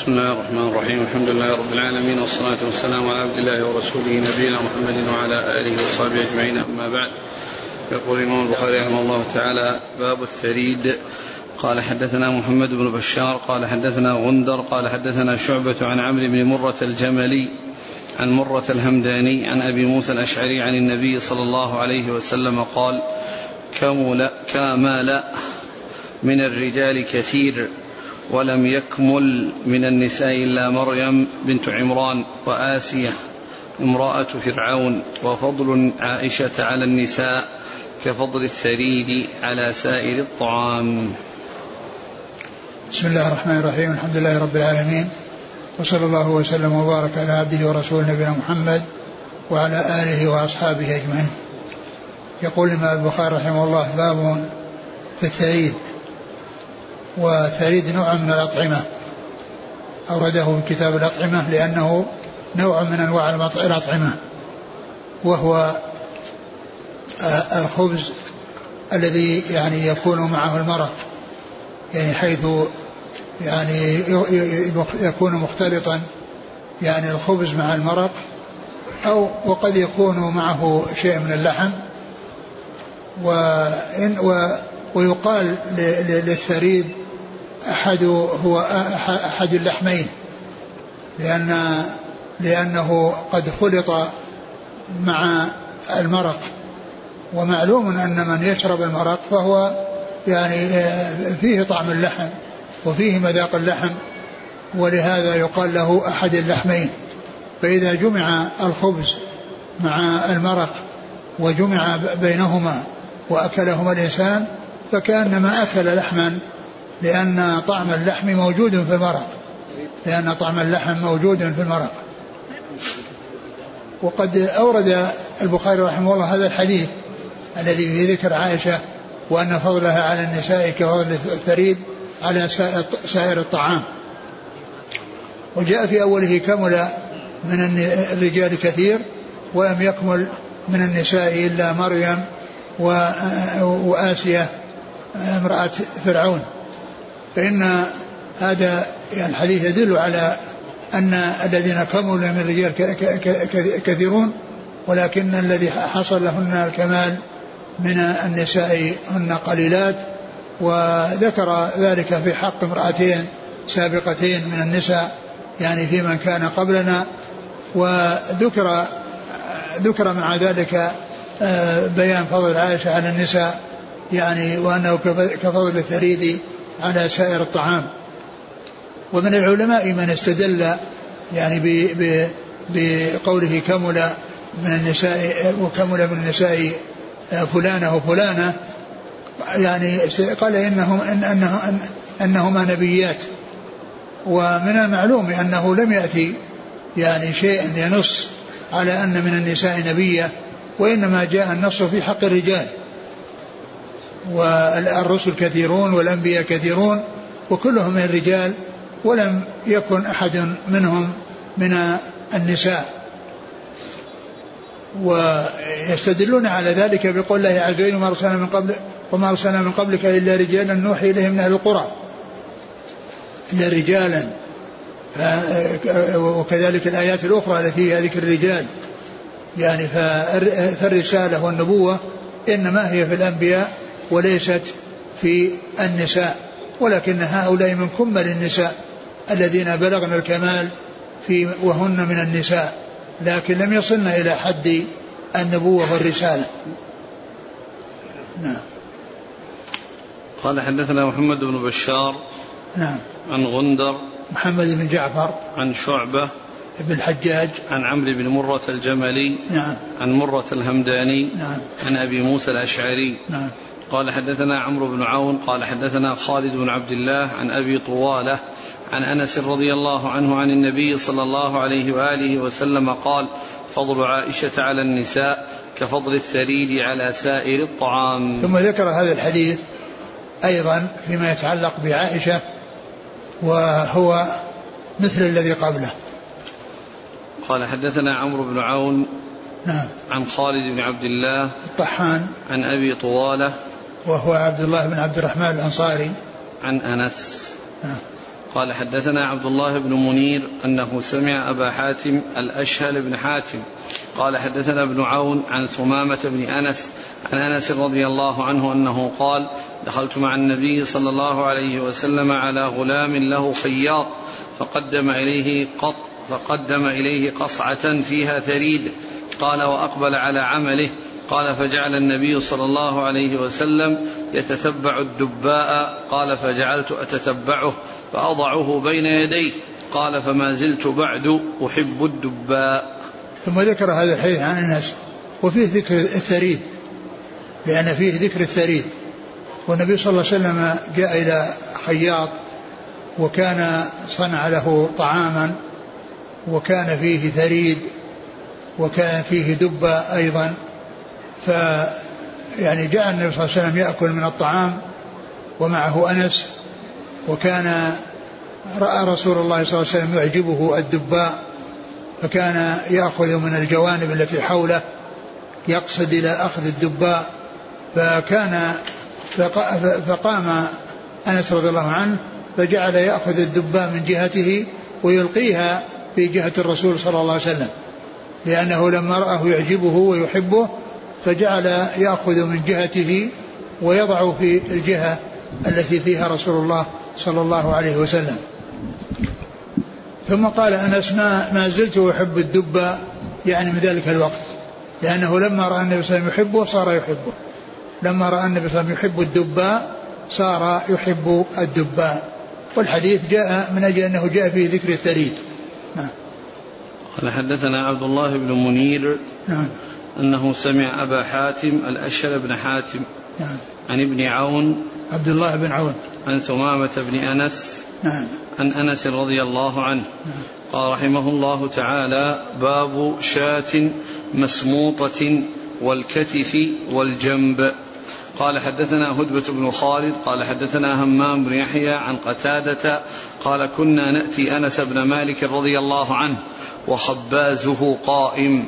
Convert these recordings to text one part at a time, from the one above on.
بسم الله الرحمن الرحيم الحمد لله رب العالمين والصلاة والسلام على عبد الله ورسوله نبينا محمد وعلى آله وصحبه أجمعين أما بعد يقول الإمام البخاري رحمه الله تعالى باب الثريد قال حدثنا محمد بن بشار قال حدثنا غندر قال حدثنا شعبة عن عمرو بن مرة الجملي عن مرة الهمداني عن أبي موسى الأشعري عن النبي صلى الله عليه وسلم قال كمل كامل من الرجال كثير ولم يكمل من النساء إلا مريم بنت عمران وآسية امرأة فرعون وفضل عائشة على النساء كفضل الثريد على سائر الطعام. بسم الله الرحمن الرحيم الحمد لله رب العالمين وصلى الله وسلم وبارك على عبده ورسوله نبينا محمد وعلى آله وأصحابه أجمعين. يقول الإمام البخاري رحمه الله باب في الثريد. وثريد نوع من الأطعمة. أورده في كتاب الأطعمة لأنه نوع من أنواع الأطعمة وهو آه، الخبز الذي يعني يكون معه المرق يعني حيث يعني يكون مختلطا يعني الخبز مع المرق أو وقد يكون معه شيء من اللحم. وإن و ويقال للثريد أحد هو أحد اللحمين لأن لأنه قد خلط مع المرق. ومعلوم أن من يشرب المرق فهو يعني فيه طعم اللحم وفيه مذاق اللحم ولهذا يقال له أحد اللحمين. فإذا جمع الخبز مع المرق وجمع بينهما وأكلهما الإنسان فكأنما أكل لحما لأن طعم اللحم موجود في المرق. لأن طعم اللحم موجود في المرق. وقد أورد البخاري رحمه الله هذا الحديث الذي في ذكر عائشة وأن فضلها على النساء كفضل الثريد على سائر الطعام. وجاء في أوله كمل من الرجال كثير ولم يكمل من النساء إلا مريم وآسية امرأة فرعون. فإن هذا يعني الحديث يدل على أن الذين كملوا من الرجال كثيرون ولكن الذي حصل لهن الكمال من النساء هن قليلات. وذكر ذلك في حق امرأتين سابقتين من النساء يعني في من كان قبلنا. وذكر ذكر مع ذلك آه، بيان فضل عائشة على النساء يعني وأنه كفضل الثريد على سائر الطعام. ومن العلماء من استدل يعني بقوله كمل من النساء وكمل من النساء فلانة وفلانة يعني قال إنهم إن أنه أنهما نبيات. ومن المعلوم أنه لم يأتي يعني شيء ينص على أن من النساء نبية وإنما جاء النص في حق الرجال. والرسل كثيرون والأنبياء كثيرون وكلهم من الرجال ولم يكن أحد منهم من النساء. ويستدلون على ذلك بقول الله عز وجل وما أرسلنا من قبل وما أرسلنا من قبلك إلا رجالا نوحي إليهم من أهل القرى. إلا رجالا. وكذلك الآيات الأخرى التي فيها ذكر الرجال. يعني فالرسالة والنبوة إنما هي في الأنبياء وليست في النساء ولكن هؤلاء من كمل النساء الذين بلغن الكمال في وهن من النساء لكن لم يصلن إلى حد النبوة والرسالة. نعم. قال حدثنا محمد بن بشار نعم. عن غندر محمد بن جعفر عن شعبة بن الحجاج عن عمرو بن مرة الجملي نعم. عن مرة الهمداني نعم. عن أبي موسى الأشعري نعم. قال حدثنا عمرو بن عون قال حدثنا خالد بن عبد الله عن أبي طوالة عن أنس رضي الله عنه عن النبي صلى الله عليه وآله وسلم قال فضل عائشة على النساء كفضل الثريد على سائر الطعام. ثم ذكر هذا الحديث أيضا فيما يتعلق بعائشة وهو مثل الذي قبله. قال حدثنا عمرو بن عون نعم. عن خالد بن عبد الله الطحان. عن أبي طوالة وهو عبد الله بن عبد الرحمن الأنصاري. عن أنس. نعم قال حدثنا عبد الله بن منير أنه سمع أبا حاتم الأشهل بن حاتم. قال حدثنا ابن عون عن ثمامة بن أنس عن أنس رضي الله عنه أنه قال دخلت مع النبي صلى الله عليه وسلم على غلام له خياط فقدم إليه قط فقدم إليه قصعة فيها ثريد. قال وأقبل على عمله قال فجعل النبي صلى الله عليه وسلم يتتبع الدباء. قال فجعلت أتتبعه فأضعه بين يديه. قال فما زلت بعد أحب الدباء. ثم ذكر هذا الحديث عن الناس وفيه ذكر الثريد لأن فيه ذكر الثريد. والنبي صلى الله عليه وسلم جاء إلى خياط وكان صنع له طعاما وكان فيه ثريد وكان فيه دبة أيضا. ف يعني جاء النبي صلى الله عليه وسلم يأكل من الطعام ومعه أنس وكان رأى رسول الله صلى الله عليه وسلم يعجبه الدباء فكان يأخذ من الجوانب التي حوله يقصد إلى أخذ الدباء فكان فقام أنس رضي الله عنه فجعل يأخذ الدباء من جهته ويلقيها في جهة الرسول صلى الله عليه وسلم لأنه لما رآه يعجبه ويحبه فجعل يأخذ من جهته ويضع في الجهة التي فيها رسول الله صلى الله عليه وسلم. ثم قال أنس ما, ما زلت أحب الدب يعني من ذلك الوقت لأنه لما رأى النبي صلى الله عليه وسلم يحبه صار يحبه. لما رأى النبي صلى الله عليه وسلم يحب الدباء صار يحب الدباء والحديث جاء من أجل أنه جاء فيه ذكر الثريد. نعم. قال حدثنا عبد الله بن منير نعم. أنه سمع أبا حاتم الأشهر بن حاتم نعم. عن ابن عون عبد الله بن عون. عن ثمامة بن أنس نعم. عن أنس رضي الله عنه. نعم. قال رحمه الله تعالى باب شاة مسموطة والكتف والجنب. قال حدثنا هدبة بن خالد قال حدثنا همام بن يحيى عن قتادة قال كنا نأتي أنس بن مالك رضي الله عنه وخبازه قائم.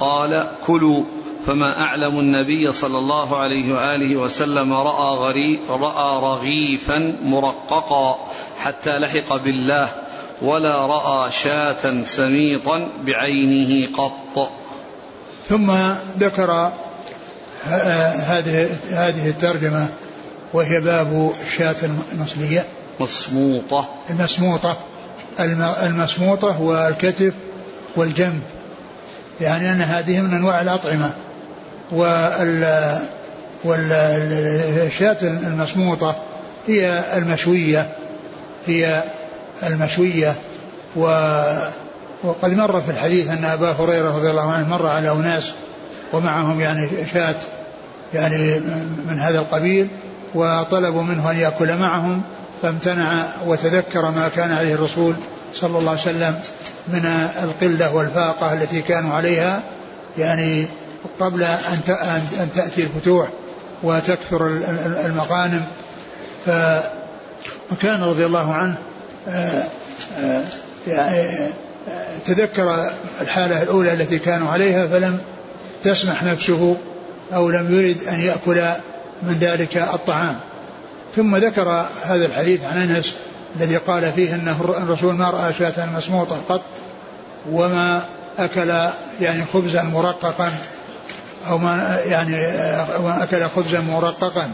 قال كلوا فما أعلم النبي صلى الله عليه وآله وسلم رأى, غري رأى رغيفا مرققا حتى لحق بالله ولا رأى شاة سميطا بعينه قط. ثم ذكر هذه هذه الترجمة وهي باب الشاة المصلية مصموطة المسموطة. المسموطة والكتف والجنب. يعني أن هذه من أنواع الأطعمة. وال والشاة المسموطة هي المشوية هي المشوية. و وقد مر في الحديث أن أبا هريرة رضي الله عنه مر على أناس ومعهم يعني شاة يعني من هذا القبيل وطلبوا منه أن يأكل معهم فامتنع وتذكر ما كان عليه الرسول صلى الله عليه وسلم من القلة والفاقة التي كانوا عليها يعني قبل أن تأتي الفتوح وتكثر المغانم. فكان رضي الله عنه آه، آه، يعني تذكر الحالة الأولى التي كانوا عليها فلم تسمح نفسه أو لم يرد أن يأكل من ذلك الطعام. ثم ذكر هذا الحديث عن أنس الذي قال فيه أنه الرسول ما رأى شاة مسموطة قط وما أكل يعني خبزا مرققا أو ما يعني وما أكل خبزا مرققا.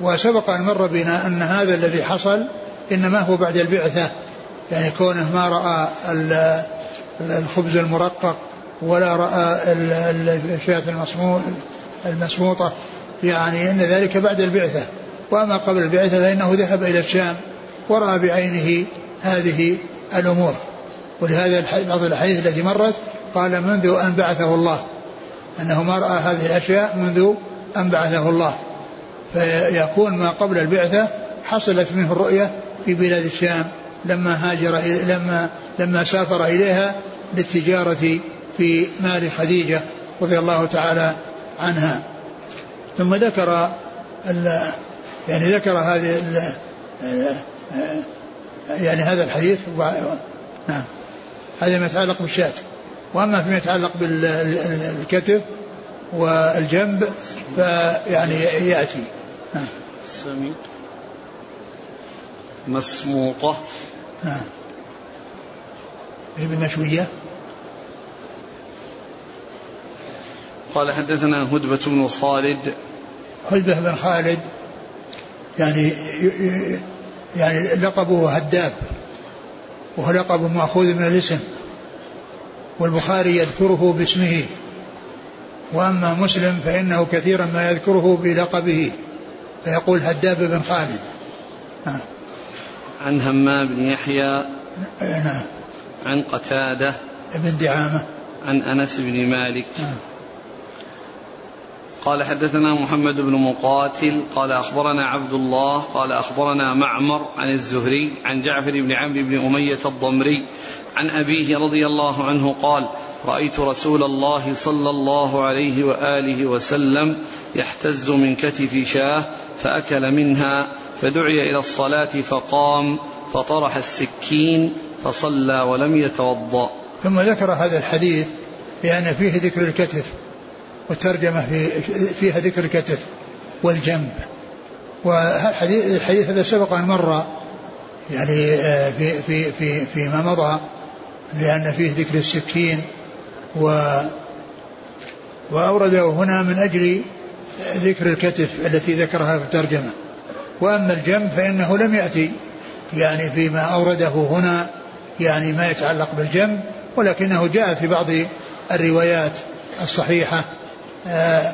وسبق أن مر بنا أن هذا الذي حصل إنما هو بعد البعثة يعني كونه ما رأى الخبز المرقق ولا رأى الشاة المسموطة يعني أن ذلك بعد البعثة. وأما قبل البعثة فإنه ذهب إلى الشام. ورأى بعينه هذه الأمور. ولهذا بعض الأحاديث التي مرت قال منذ أن بعثه الله. أنه ما رأى هذه الأشياء منذ أن بعثه الله. فيكون ما قبل البعثة حصلت منه الرؤية في بلاد الشام لما هاجر لما لما سافر إليها للتجارة في مال خديجة رضي الله تعالى عنها. ثم ذكر يعني ذكر هذه يعني هذا الحديث نعم. هذا ما يتعلق بالشاة. وأما فيما يتعلق بالكتف والجنب فيعني يأتي. نعم. مسموطة. نعم. بالمشوية؟ قال حدثنا هدبة بن خالد. هدبة بن خالد يعني يعني لقبه هداب وهو لقب مأخوذ من الاسم والبخاري يذكره باسمه وأما مسلم فإنه كثيرا ما يذكره بلقبه فيقول هداب بن خالد. نعم. عن همام بن يحيى نعم. عن قتادة بن دعامة. عن أنس بن مالك نعم. قال حدثنا محمد بن مقاتل قال أخبرنا عبد الله قال أخبرنا معمر عن الزهري عن جعفر بن عمرو بن أمية الضمري عن أبيه رضي الله عنه قال رأيت رسول الله صلى الله عليه وآله وسلم يحتز من كتف شاه فأكل منها فدعي إلى الصلاة فقام فطرح السكين فصلى ولم يتوضأ. ثم ذكر هذا الحديث لأن فيه ذكر الكتف. والترجمة في فيها ذكر الكتف والجنب. والحديث الحديث هذا سبق أن مر يعني آه، في في في فيما مضى لأن فيه ذكر السكين و وأورده هنا من أجل ذكر الكتف التي ذكرها في الترجمة. وأما الجنب فإنه لم يأتي يعني فيما أورده هنا يعني ما يتعلق بالجنب ولكنه جاء في بعض الروايات الصحيحة آه،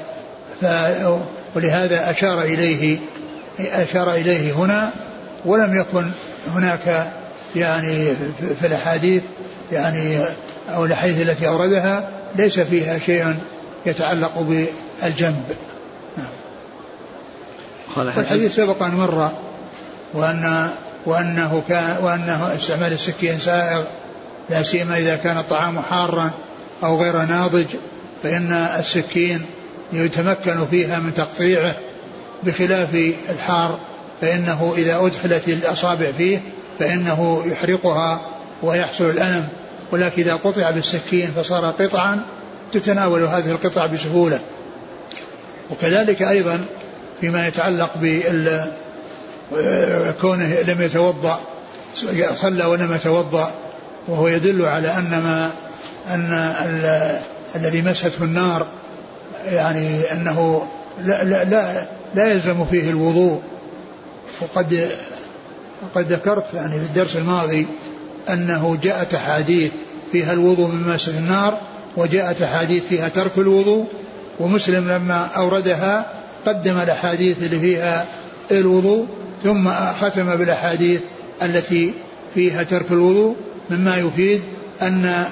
ولهذا أشار إليه أشار إليه هنا ولم يكن هناك يعني في الأحاديث يعني أو الأحاديث التي أوردها ليس فيها شيء يتعلق بالجنب. والحديث سبق أن مر وأن وأنه كان وأنه استعمال السكين سائغ لا سيما إذا كان الطعام حارا أو غير ناضج فإن السكين يتمكن فيها من تقطيعه بخلاف الحار فإنه إذا أدخلت الأصابع فيه فإنه يحرقها ويحصل الألم. ولكن إذا قطع بالسكين فصار قطعا تتناول هذه القطع بسهولة. وكذلك أيضا فيما يتعلق بال كونه لم يتوضأ صلى ولم يتوضأ وهو يدل على أن ما أن الذي مسته النار يعني أنه لا, لا, لا, لا يلزم فيه الوضوء. وقد قد ذكرت يعني في الدرس الماضي أنه جاءت أحاديث فيها الوضوء من مسجد النار وجاءت أحاديث فيها ترك الوضوء ومسلم لما أوردها قدم الأحاديث اللي فيها الوضوء ثم ختم بالأحاديث التي فيها ترك الوضوء مما يفيد أن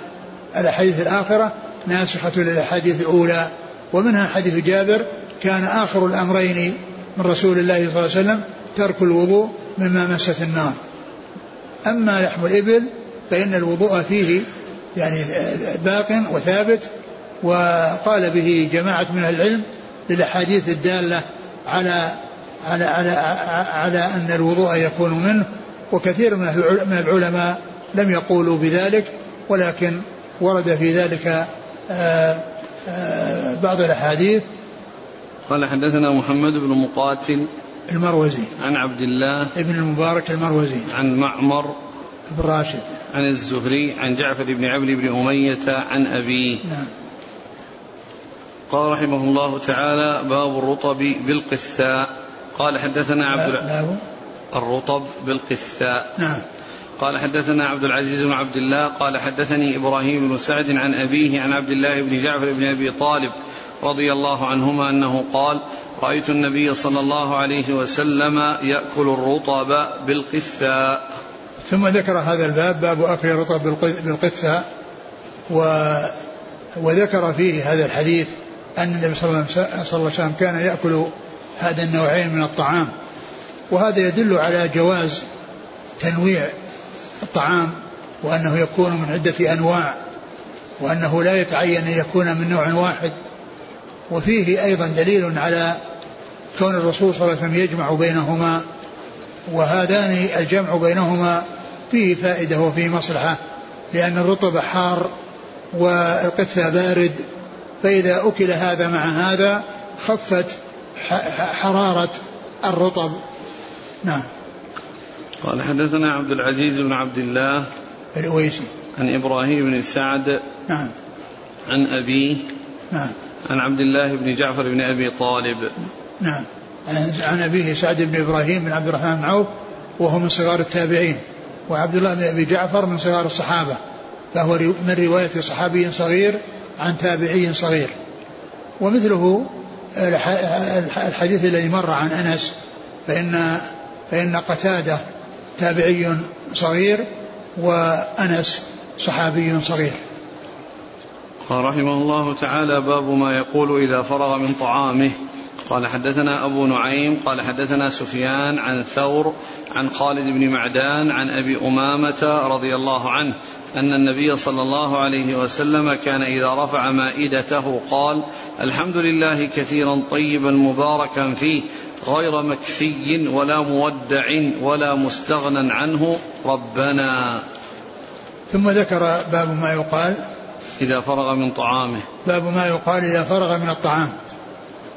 الأحاديث الآخرة ناسخة للأحاديث الأولى ومنها حديث جابر كان آخر الأمرين من رسول الله صلى الله عليه وسلم ترك الوضوء مما مست النار. أما لحم الإبل فإن الوضوء فيه يعني باق وثابت وقال به جماعة من العلم للأحاديث الدالة على على على على أن الوضوء يكون منه وكثير من العلماء لم يقولوا بذلك ولكن ورد في ذلك بعض الأحاديث. قال حدثنا محمد بن مقاتل. المروزي. عن عبد الله. ابن المبارك المروزي. عن معمر. بن راشد عن الزهري. عن جعفر بن عمرو بن أمية. عن أبيه. نعم. قال رحمه الله تعالى باب الرطب بالقثاء. قال حدثنا عبد الرطب بالقثاء. نعم. قال حدثنا عبد العزيز بن عبد الله قال حدثني إبراهيم بن سعد عن أبيه عن عبد الله بن جعفر بن أبي طالب رضي الله عنهما أنه قال رأيت النبي صلى الله عليه وسلم يأكل الرطب بالقثاء. ثم ذكر هذا الباب باب أكل الرطب بالقثاء و وذكر فيه هذا الحديث أن النبي صلى الله عليه وسلم كان يأكل هذا النوعين من الطعام. وهذا يدل على جواز تنويع الطعام وأنه يكون من عدة أنواع وأنه لا يتعين أن يكون من نوع واحد وفيه أيضا دليل على كون الرسول صلى الله عليه وسلم يجمع بينهما وهذان الجمع بينهما فيه فائدة وفيه مصلحة لأن الرطب حار والقثة بارد فإذا أكل هذا مع هذا خفت حرارة الرطب. نعم. قال حدثنا عبد العزيز بن عبد الله الأويسي. عن إبراهيم بن سعد نعم. عن أبيه نعم. عن عبد الله بن جعفر بن أبي طالب. نعم. عن أبيه سعد بن إبراهيم بن عبد الرحمن بن عوف وهو من صغار التابعين وعبد الله بن أبي جعفر من صغار الصحابة فهو من رواية صحابي صغير عن تابعي صغير. ومثله الحديث الذي مر عن أنس فإن فإن قتادة تابعي صغير وأنس صحابي صغير. قال رحمه الله تعالى باب ما يقول إذا فرغ من طعامه. قال حدثنا أبو نعيم قال حدثنا سفيان عن ثور عن خالد بن معدان عن أبي أمامة رضي الله عنه. أن النبي صلى الله عليه وسلم كان إذا رفع مائدته قال الحمد لله كثيرا طيبا مباركا فيه غير مكفي ولا مودع ولا مستغنى عنه ربنا. ثم ذكر باب ما يقال. إذا فرغ من طعامه. باب ما يقال إذا فرغ من الطعام.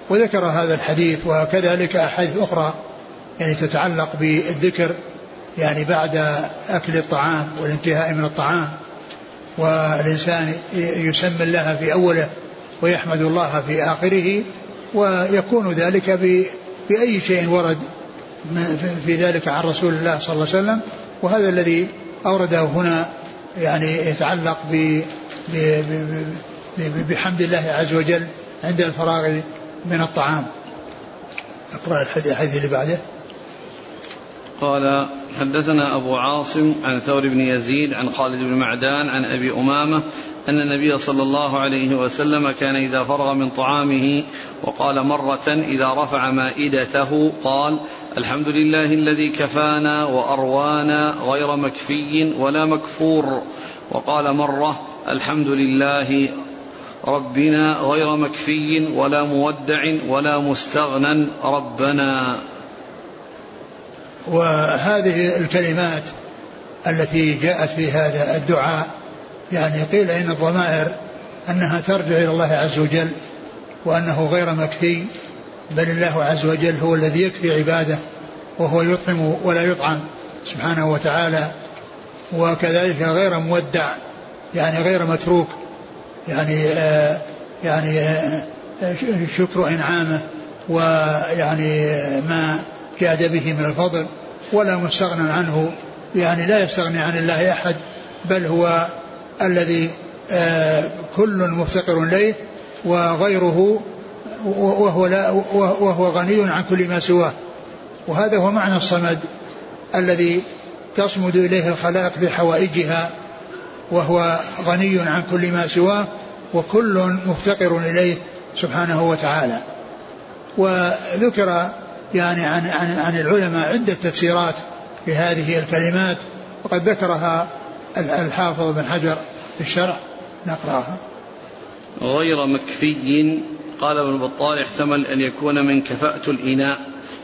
وذكر هذا الحديث وكذلك أحاديث أخرى يعني تتعلق بالذكر. يعني بعد أكل الطعام والانتهاء من الطعام والإنسان يسمي الله في أوله ويحمد الله في آخره ويكون ذلك بأي شيء ورد في ذلك عن رسول الله صلى الله عليه وسلم. وهذا الذي أورده هنا يعني يتعلق بحمد الله عز وجل عند الفراغ من الطعام. أقرأ الحديث اللي بعده. قال حدثنا أبو عاصم عن ثور بن يزيد عن خالد بن معدان عن أبي أمامة أن النبي صلى الله عليه وسلم كان إذا فرغ من طعامه وقال مرة إذا رفع مائدته قال الحمد لله الذي كفانا وأروانا غير مكفي ولا مكفور وقال مرة الحمد لله ربنا غير مكفي ولا مودع ولا مستغنى ربنا وهذه الكلمات التي جاءت في هذا الدعاء يعني قيل إن الضمائر أنها ترجع إلى الله عز وجل وأنه غير مكفي بل الله عز وجل هو الذي يكفي عباده وهو يطعم ولا يطعم سبحانه وتعالى وكذلك غير مودع يعني غير متروك يعني آه يعني آه شكر إنعامه ويعني ما جاد به من الفضل ولا مستغنى عنه يعني لا يستغني عن الله أحد بل هو الذي آه كل مفتقر إليه وغيره وهو لا وهو غني عن كل ما سواه. وهذا هو معنى الصمد الذي تصمد إليه الخلائق بحوائجها وهو غني عن كل ما سواه وكل مفتقر إليه سبحانه وتعالى. وذكر يعني عن عن عن العلماء عدة تفسيرات لهذه الكلمات وقد ذكرها الحافظ بن حجر في الشرع نقرأها. غير مكفي قال ابن بطال احتمل أن يكون من كفأت الإناء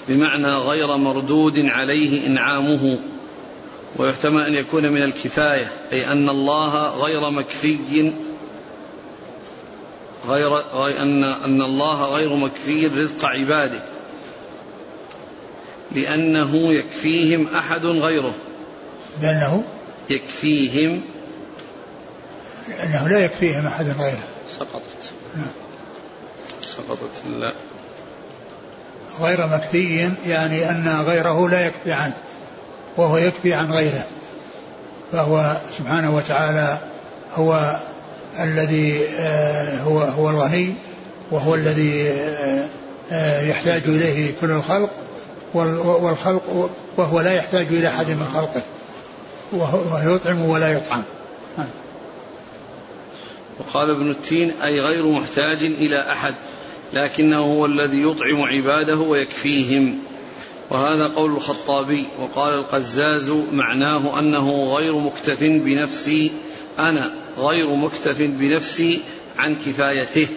بمعنى غير مردود عليه إنعامه. ويحتمل أن يكون من الكفاية أي أن الله غير مكفي غير أن أن الله غير مكفي رزق عباده. لأنه يكفيهم أحد غيره. لأنه يكفيهم لأنه لا يكفيهم أحد غيره. سقطت. نعم. سقطت. لا. غير مكفي يعني أن غيره لا يكفي عنه وهو يكفي عن غيره. فهو سبحانه وتعالى هو الذي آه، هو هو الغني وهو الذي آه، آه، يحتاج إليه كل الخلق والخلق وهو لا يحتاج إلى أحد من خلقه. وهو يطعم ولا يطعم. وقال ابن التين أي غير محتاج إلى أحد لكنه هو الذي يطعم عباده ويكفيهم. وهذا قول الخطابي. وقال القزاز معناه أنه غير مكتف بنفسي أنا غير مكتف بنفسي عن كفايته.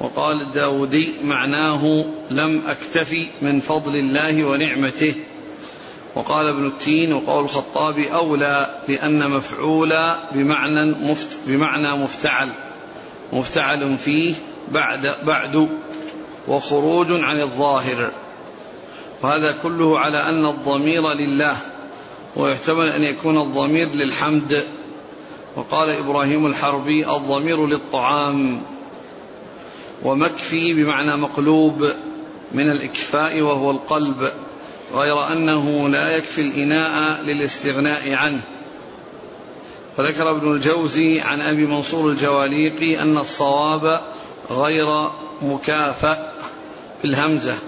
وقال الداودي معناه لم أكتفي من فضل الله ونعمته. وقال ابن التين وقول الخطاب أولى لأن مفعولا بمعنى مفت بمعنى مفتعل مفتعل فيه بعد بعد وخروج عن الظاهر. وهذا كله على أن الضمير لله ويحتمل أن يكون الضمير للحمد. وقال إبراهيم الحربي الضمير للطعام. ومكفي بمعنى مقلوب من الإكفاء وهو القلب غير أنه لا يكفي الإناء للاستغناء عنه. وذكر ابن الجوزي عن أبي منصور الجواليقي أن الصواب غير مكافأ بالهمزة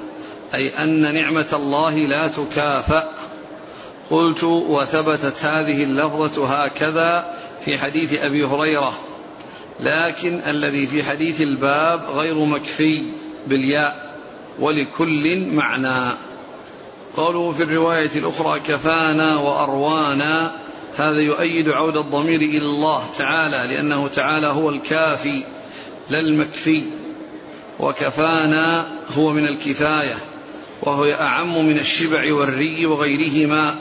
أي أن نعمة الله لا تكافأ. قلت وثبتت هذه اللفظة هكذا في حديث أبي هريرة لكن الذي في حديث الباب غير مكفي بالياء ولكل معنى. قوله في الرواية الأخرى كفانا وأروانا هذا يؤيد عود الضمير إلى الله تعالى لأنه تعالى هو الكافي لا المكفي. وكفانا هو من الكفاية وهو أعم من الشبع والري وغيرهما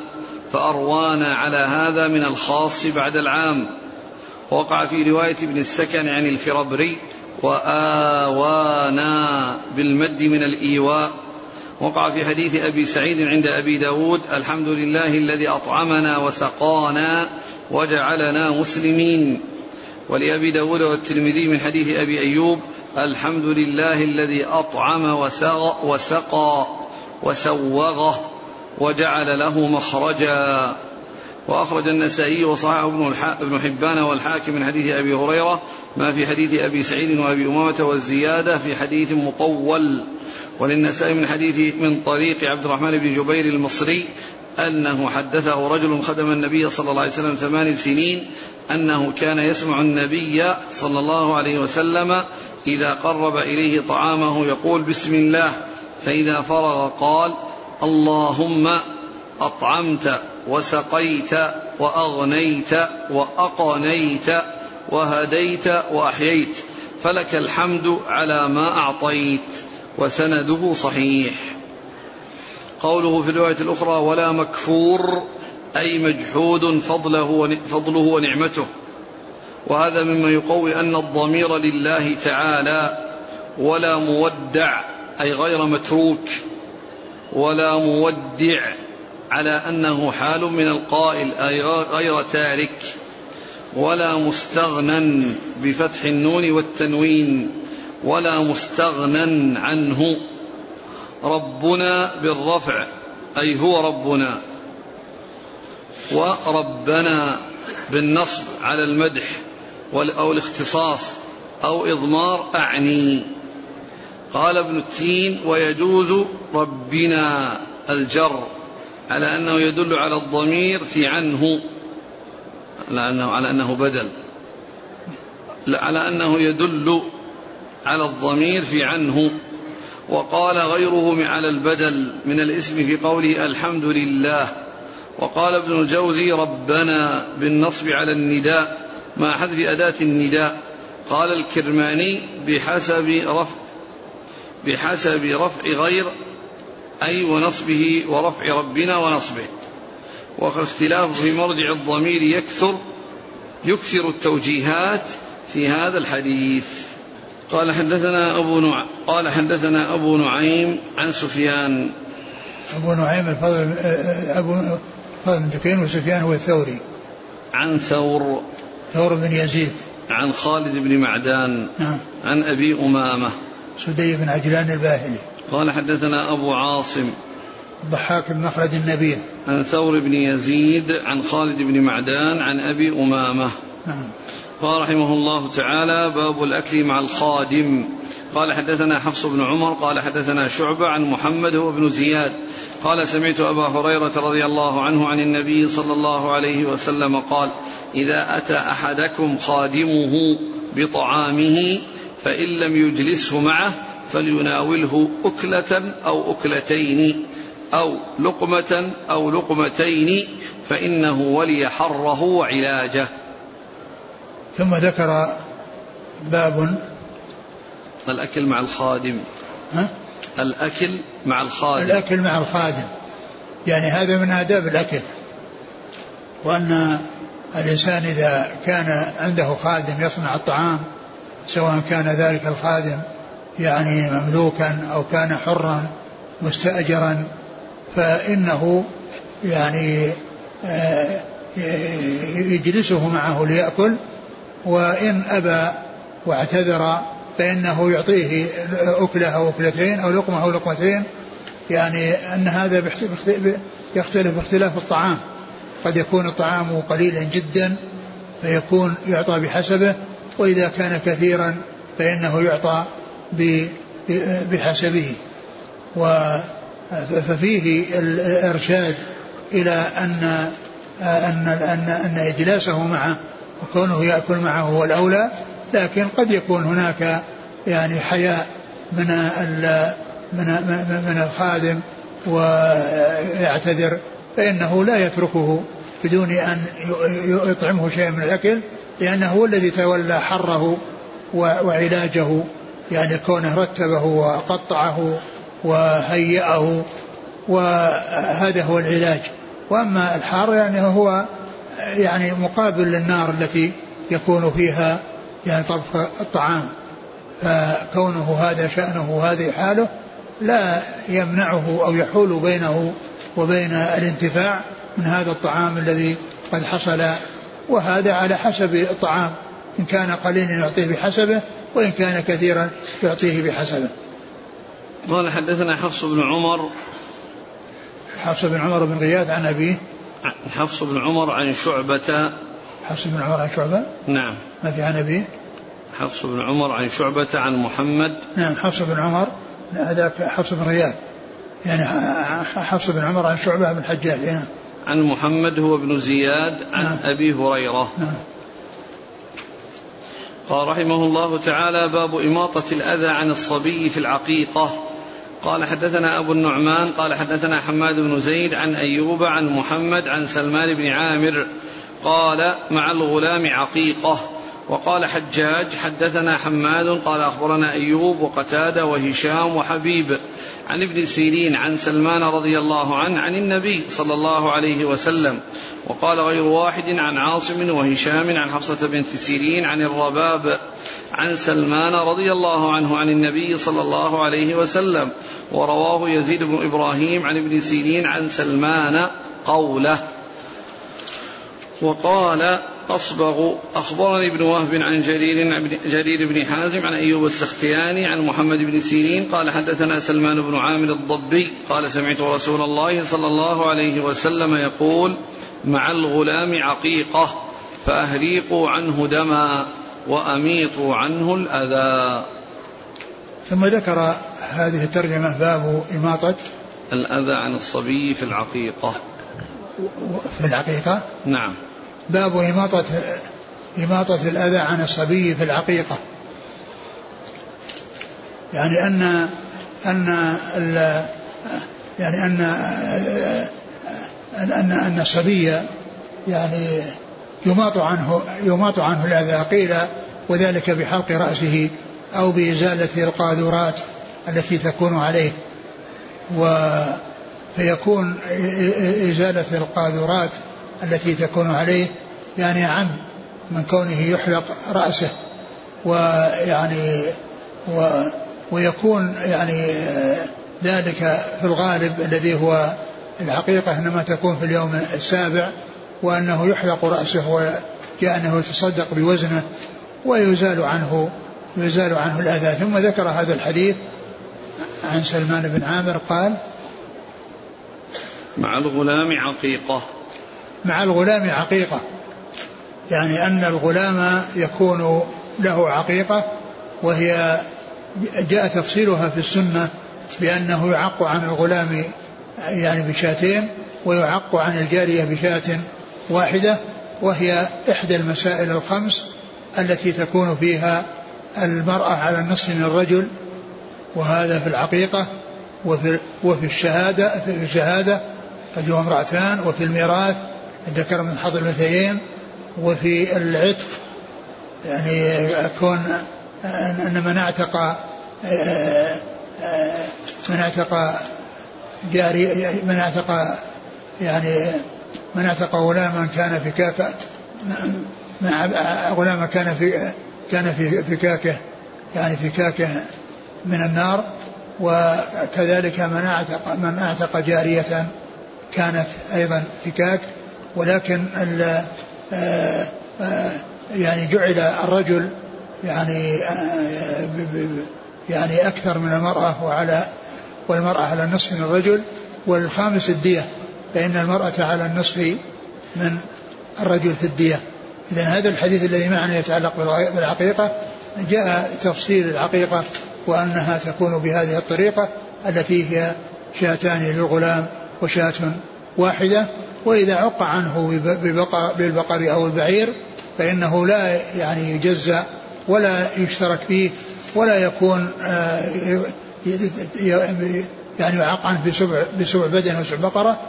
فأروانا على هذا من الخاص بعد العام. وقع في رواية ابن السكن عن الفربري وآوانا بالمد من الإيواء. وقع في حديث أبي سعيد عند أبي داود الحمد لله الذي أطعمنا وسقانا وجعلنا مسلمين. ولأبي داود والترمذي من حديث أبي أيوب الحمد لله الذي أطعم وسقى وسوغه وجعل له مخرجا. وأخرج النسائي وصححه ابن حبان والحاكم من حديث أبي هريرة ما في حديث أبي سعيد وأبي أمامة والزيادة في حديث مطول. وللنسائي من حديث من طريق عبد الرحمن بن جبير المصري أنه حدثه رجل خدم النبي صلى الله عليه وسلم ثمان سنين أنه كان يسمع النبي صلى الله عليه وسلم إذا قرب إليه طعامه يقول بسم الله فإذا فرغ قال اللهم أطعمت. وسقيت وأغنيت وأقنيت وهديت وأحييت فلك الحمد على ما أعطيت وسنده صحيح. قوله في الرواية الأخرى ولا مكفور أي مجحود فضله فضله ونعمته. وهذا مما يقوي أن الضمير لله تعالى ولا مودع أي غير متروك ولا مودع على أنه حال من القائل غير تارك ولا مستغنى بفتح النون والتنوين ولا مستغنى عنه. ربنا بالرفع أي هو ربنا وربنا بالنصب على المدح أو الاختصاص أو إضمار أعني. قال ابن التين ويجوز ربنا الجر. على أنه يدل على الضمير في عنه على أنه, على أنه بدل. على أنه يدل على الضمير في عنه. وقال غيره على البدل من الاسم في قوله الحمد لله. وقال ابن الجوزي ربنا بالنصب على النداء مع حذف أداة النداء. قال الكرماني بحسب رفع بحسب رفع غير أي ونصبه ورفع ربنا ونصبه. والاختلاف في مرجع الضمير يكثر يكثر التوجيهات في هذا الحديث. قال حدثنا أبو نع... قال حدثنا أبو نعيم عن سفيان. أبو نعيم الفضل أبو فضل بن دكين وسفيان هو الثوري. عن ثور. ثور بن يزيد. عن خالد بن معدان. نعم. عن أبي أمامة. سدي بن عجلان الباهلي. قال حدثنا أبو عاصم الضحاك بن مخلد النبيل عن ثور بن يزيد عن خالد بن معدان عن أبي أمامة. نعم. قال رحمه الله تعالى باب الأكل مع الخادم. قال حدثنا حفص بن عمر قال حدثنا شعبة عن محمد هو ابن زياد. قال سمعت أبا هريرة رضي الله عنه عن النبي صلى الله عليه وسلم قال إذا أتى أحدكم خادمه بطعامه فإن لم يجلسه معه فليناوله أكلة أو أكلتين أو لقمة أو لقمتين فإنه ولي حره وعلاجه. ثم ذكر باب الأكل مع الخادم. ها؟ الأكل مع الخادم. الأكل مع الخادم. يعني هذا من آداب الأكل. وأن الإنسان إذا كان عنده خادم يصنع الطعام سواء كان ذلك الخادم يعني مملوكا أو كان حرا مستأجرا فإنه يعني آه، يجلسه معه ليأكل وإن أبى واعتذر فإنه يعطيه أكلة أو أكلتين أو لقمة أو لقمتين. يعني أن هذا يختلف باختلاف الطعام. قد يكون الطعام قليلا جدا فيكون يعطى بحسبه وإذا كان كثيرا فإنه يعطى بحسبه. ففيه الإرشاد إلى أن أن أن أن إجلاسه معه وكونه يأكل معه هو الأولى. لكن قد يكون هناك يعني حياء من من من الخادم ويعتذر. فإنه لا يتركه بدون أن يطعمه شيئا من الأكل. لأنه هو الذي تولى حره وعلاجه. يعني كونه رتبه وقطعه وهيأه وهذا هو العلاج. وأما الحار يعني هو يعني مقابل للنار التي يكون فيها يعني طبخ الطعام. فكونه هذا شأنه وهذه حاله لا يمنعه أو يحول بينه وبين الانتفاع من هذا الطعام الذي قد حصل. وهذا على حسب الطعام. إن كان قليلا يعطيه بحسبه وإن كان كثيرا يعطيه بحسبه قال حدثنا حفص بن عمر. حفص بن عمر بن غياث عن أبيه. حفص بن عمر عن شعبة. حفص بن عمر عن شعبة؟ نعم. ما في عن أبيه؟ حفص بن عمر عن شعبة عن محمد. نعم حفص بن عمر هذاك حفص بن غياث. يعني حفص بن عمر عن شعبة بن الحجاج نعم عن محمد هو ابن زياد عن نعم. أبي هريرة. نعم. قال رحمه الله تعالى باب إماطة الأذى عن الصبي في العقيقة. قال حدثنا أبو النعمان قال حدثنا حماد بن زيد عن أيوب عن محمد عن سلمان بن عامر قال مع الغلام عقيقة. وقال حجاج حدثنا حماد قال أخبرنا أيوب وقتادة وهشام وحبيب عن ابن سيرين عن سلمان رضي الله عنه عن النبي صلى الله عليه وسلم. وقال غير واحد عن عاصم وهشام عن حفصة بنت سيرين عن الرباب عن سلمان رضي الله عنه عن النبي صلى الله عليه وسلم. ورواه يزيد بن إبراهيم عن ابن سيرين عن سلمان قوله. وقال أصبغ أخبرني ابن وهب عن جرير جرير بن حازم عن أيوب السختياني عن محمد بن سيرين قال حدثنا سلمان بن عامر الضبي قال سمعت رسول الله صلى الله عليه وسلم يقول مع الغلام عقيقة فأهريقوا عنه دما وأميطوا عنه الأذى. ثم ذكر هذه الترجمة باب إماطة. الأذى عن الصبي في العقيقة. في العقيقة؟ نعم. باب إماطة إماطة الأذى عن الصبي في العقيقة. يعني أن أن يعني أن أن أن الصبي يعني يماط عنه يماط عنه الأذى قيل وذلك بحلق رأسه أو بإزالة القاذورات التي تكون عليه. و فيكون إزالة القاذورات التي تكون عليه يعني أعم من كونه يحلق رأسه ويعني و ويكون يعني ذلك في الغالب الذي هو الحقيقة إنما تكون في اليوم السابع وأنه يحلق رأسه وكأنه يتصدق بوزنه ويزال عنه يزال عنه الأذى. ثم ذكر هذا الحديث عن سلمان بن عامر قال مع الغلام عقيقة. مع الغلام عقيقة. يعني أن الغلام يكون له عقيقة وهي جاء تفصيلها في السنة بأنه يعق عن الغلام يعني بشاتين ويعق عن الجارية بشاة واحدة وهي إحدى المسائل الخمس التي تكون فيها المرأة على النصف من الرجل وهذا في العقيقة وفي, وفي الشهادة في الشهادة هو امرأتان وفي الميراث الذكر من حظ الأنثيين وفي العتق يعني كون أن من اعتق من اعتق جاري من اعتق يعني من اعتق غلاما كان في كاكا غلاما كان في كان في فكاكه يعني فكاكه من النار وكذلك من اعتق من اعتق جارية كانت أيضا فكاك ولكن يعني جعل الرجل يعني يعني أكثر من المرأة وعلى والمرأة على النصف من الرجل والخامس الدية فإن المرأة على النصف من الرجل في الدية. إذا هذا الحديث الذي معنا يتعلق بالعقيقة جاء تفصيل العقيقة وأنها تكون بهذه الطريقة التي هي شاتان للغلام وشاة واحدة. وإذا عق عنه بالبقر أو البعير فإنه لا يعني يجزى ولا يشترك فيه ولا يكون آه، يعني يعق عنه بسبع بسبع بدن أو سبع بقرة.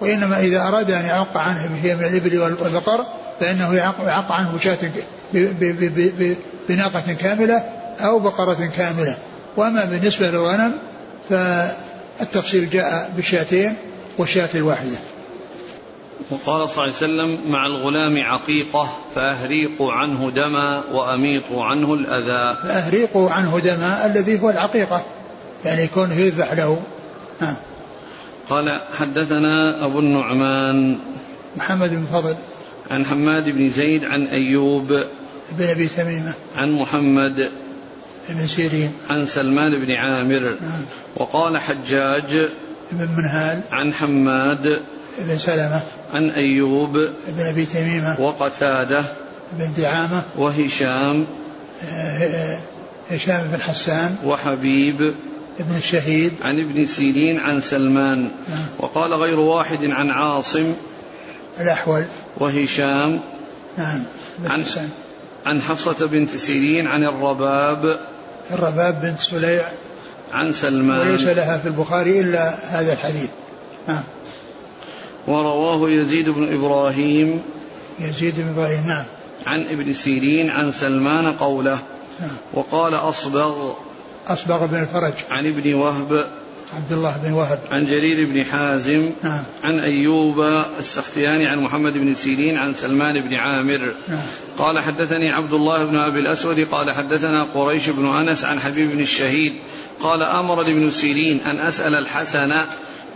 وإنما إذا أراد أن يعق عنه بشيء من الإبل والبقر فإنه يعق عنه بشاة بناقة كاملة أو بقرة كاملة. وأما بالنسبة للغنم فالتفصيل جاء بالشاتين والشاة الواحدة. وقال صلى الله عليه وسلم مع الغلام عقيقة فأهريقوا عنه دما وأميطوا عنه الأذى. فأهريقوا عنه دما الذي هو العقيقة يعني يكون يذبح له. ها. قال حدثنا أبو النعمان محمد بن فضل. عن حماد بن زيد عن أيوب بن أبي تميمة. عن محمد بن سيرين. عن سلمان بن عامر. نعم. وقال حجاج بن منهال. عن حماد بن سلمة. عن أيوب بن أبي تميمة وقتادة بن دعامة وهشام آه، هشام بن حسان وحبيب ابن الشهيد عن ابن سيرين عن سلمان. نعم. وقال غير واحد عن عاصم الأحول. وهشام نعم عن, عن حفصة بنت سيرين عن الرباب الرباب بنت سليع. عن سلمان. وليس لها في البخاري إلا هذا الحديث. نعم. ورواه يزيد بن إبراهيم. يزيد بن إبراهيم نعم. عن ابن سيرين عن سلمان قوله. نعم. وقال أصبغ. أصبغ بن الفرج. عن ابن وهب. عبد الله بن وهب. عن جرير بن حازم. نعم. عن أيوب السختياني عن محمد بن سيرين عن سلمان بن عامر. نعم. قال حدثني عبد الله بن أبي الأسود. قال حدثنا قريش بن أنس عن حبيب بن الشهيد. قال أمرني ابن سيرين أن أسأل الحسن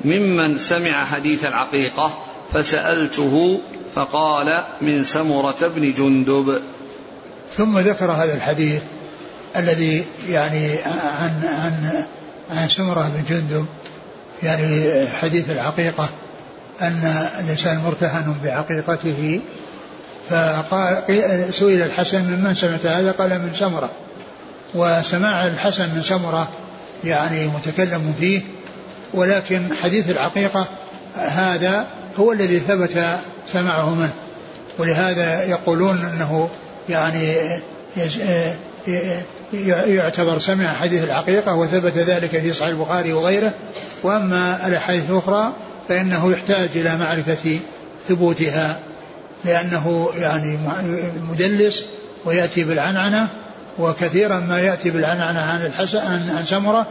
ممن سمع حديث العقيقة فسألته فقال من سمرة بن جندب. ثم ذكر هذا الحديث الذي يعني عن عن عن سمرة بن جندب يعني حديث العقيقة أن الإنسان مرتهن بعقيقته فقال سئل الحسن ممن سمعت هذا؟ قال من سمرة. وسماع الحسن من سمرة يعني متكلم فيه ولكن حديث العقيقة هذا هو الذي ثبت سماعه منه. ولهذا يقولون إنه يعني يعتبر سمع حديث العقيقة وثبت ذلك في صحيح البخاري وغيره. وأما الأحاديث الأخرى فإنه يحتاج إلى معرفة ثبوتها لأنه يعني مدلس ويأتي بالعنعنة وكثيرا ما يأتي بالعنعنة عن الحسن عن سمرة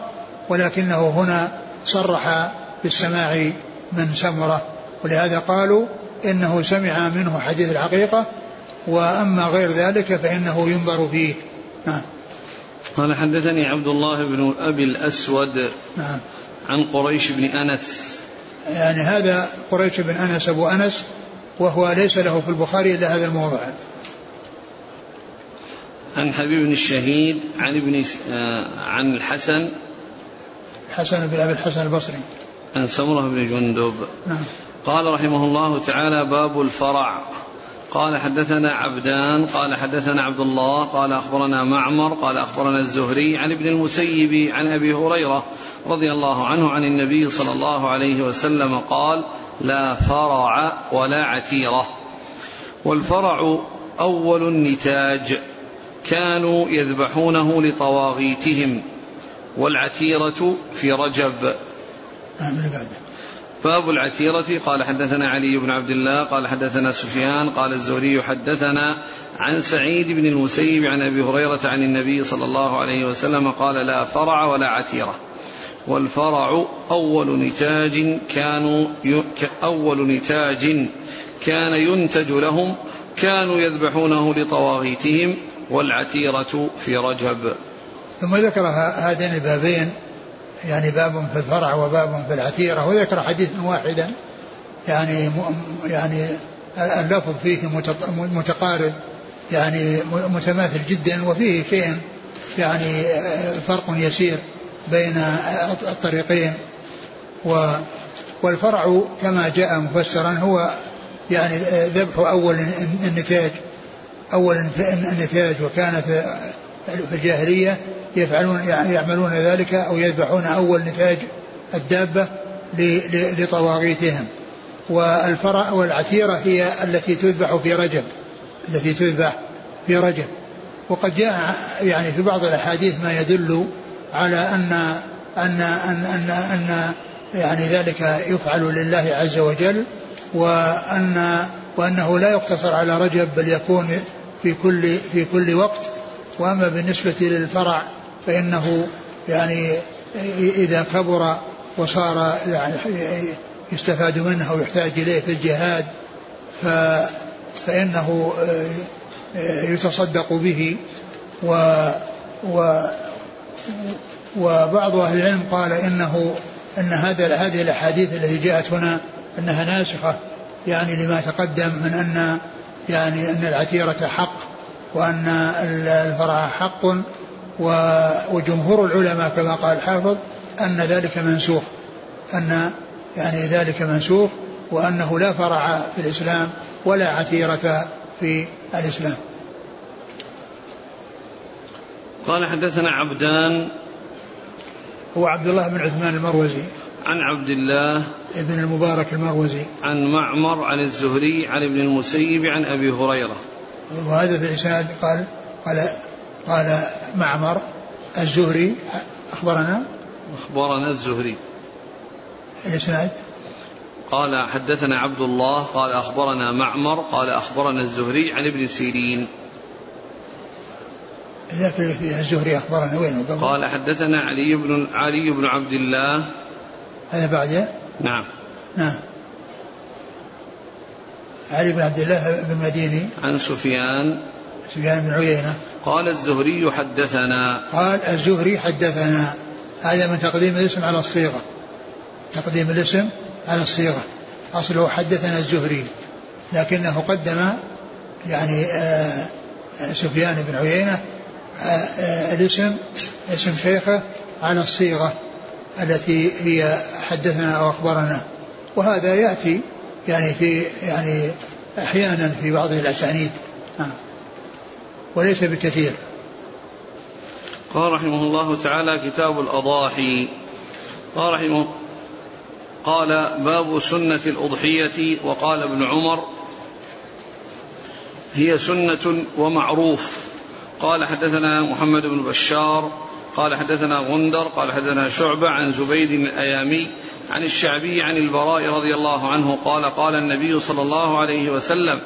ولكنه هنا صرح بالسماع من سمرة ولهذا قالوا إنه سمع منه حديث العقيقة وأما غير ذلك فإنه ينظر فيه. نعم. قال حدثني عبد الله بن أبي الأسود نعم. عن قريش بن أنس. يعني هذا قريش بن أنس أبو أنس وهو ليس له في البخاري إلا هذا الموضع. عن حبيب بن الشهيد عن ابن آه، عن الحسن الحسن بن أبي الحسن البصري. عن سمرة بن جندب. نعم. قال رحمه الله تعالى باب الفرع. قال حدثنا عبدان قال حدثنا عبد الله قال أخبرنا معمر قال أخبرنا الزهري عن ابن المسيب عن أبي هريرة رضي الله عنه عن النبي صلى الله عليه وسلم قال لا فرع ولا عتيرة. والفرع أول النتاج. كانوا يذبحونه لطواغيتهم. والعتيرة في رجب. نعم بعده. باب العتيرة. قال حدثنا علي بن عبد الله قال حدثنا سفيان قال الزهري حدثنا عن سعيد بن المسيب عن أبي هريرة عن النبي صلى الله عليه وسلم قال لا فرع ولا عتيرة. والفرع أول نتاج كانوا أول نتاج كان ينتج لهم كانوا يذبحونه لطواغيتهم والعتيرة في رجب. ثم ذكر هذين البابين يعني باب في الفرع وباب في العتيرة وذكر حديثا واحدا يعني يعني اللفظ فيه متقارب يعني متماثل جدا وفيه شيء يعني فرق يسير بين الطريقين. و والفرع كما جاء مفسرا هو يعني ذبح أول النتاج أول النتاج وكانت في الجاهلية يفعلون يعني يعملون ذلك أو يذبحون أول نتاج الدابة لطواغيتهم. والفرع والعتيرة هي التي تذبح في رجب التي تذبح في رجب. وقد جاء يعني في بعض الأحاديث ما يدل على أن أن أن أن, أن يعني ذلك يفعل لله عز وجل وأن وأنه لا يقتصر على رجب بل يكون في كل في كل وقت. وأما بالنسبة للفرع فإنه يعني إذا كبر وصار يعني يستفاد منه ويحتاج إليه في الجهاد ف فإنه يتصدق به. و, و وبعض أهل العلم قال إنه أن هذا هذه الأحاديث التي جاءت هنا أنها ناسخة يعني لما تقدم من أن يعني أن العتيرة حق وأن الفرع حق وجمهور العلماء كما قال الحافظ أن ذلك منسوخ أن يعني ذلك منسوخ وأنه لا فرع في الإسلام ولا عتيرة في الإسلام. قال حدثنا عبدان هو عبد الله بن عثمان المروزي. عن عبد الله ابن المبارك المروزي. عن معمر عن الزهري عن ابن المسيب عن أبي هريرة. وهذا في الإسناد قال قال قال معمر الزهري أخبرنا؟ أخبرنا الزهري. الإسناد؟ قال حدثنا عبد الله قال أخبرنا معمر قال أخبرنا الزهري عن ابن سيرين. إذا في الزهري أخبرنا وين قال حدثنا علي بن علي بن عبد الله. هذا بعد؟ نعم. نعم. علي بن عبد الله بن مديني عن سفيان. سفيان بن عيينة. قال الزهري حدثنا. قال الزهري حدثنا. هذا من تقديم الاسم على الصيغة. تقديم الاسم على الصيغة. أصله حدثنا الزهري. لكنه قدم يعني آه سفيان بن عيينة الاسم اسم شيخه على الصيغة التي هي حدثنا أو أخبرنا. وهذا يأتي يعني في يعني أحيانا في بعض الأسانيد. نعم. وليس بكثير. قال رحمه الله تعالى كتاب الأضاحي. قال رحمه قال باب سنة الأضحية وقال ابن عمر هي سنة ومعروف. قال حدثنا محمد بن بشار قال حدثنا غندر قال حدثنا شعبة عن زبيد الأيامي عن الشعبي عن البراء رضي الله عنه قال قال النبي صلى الله عليه وسلم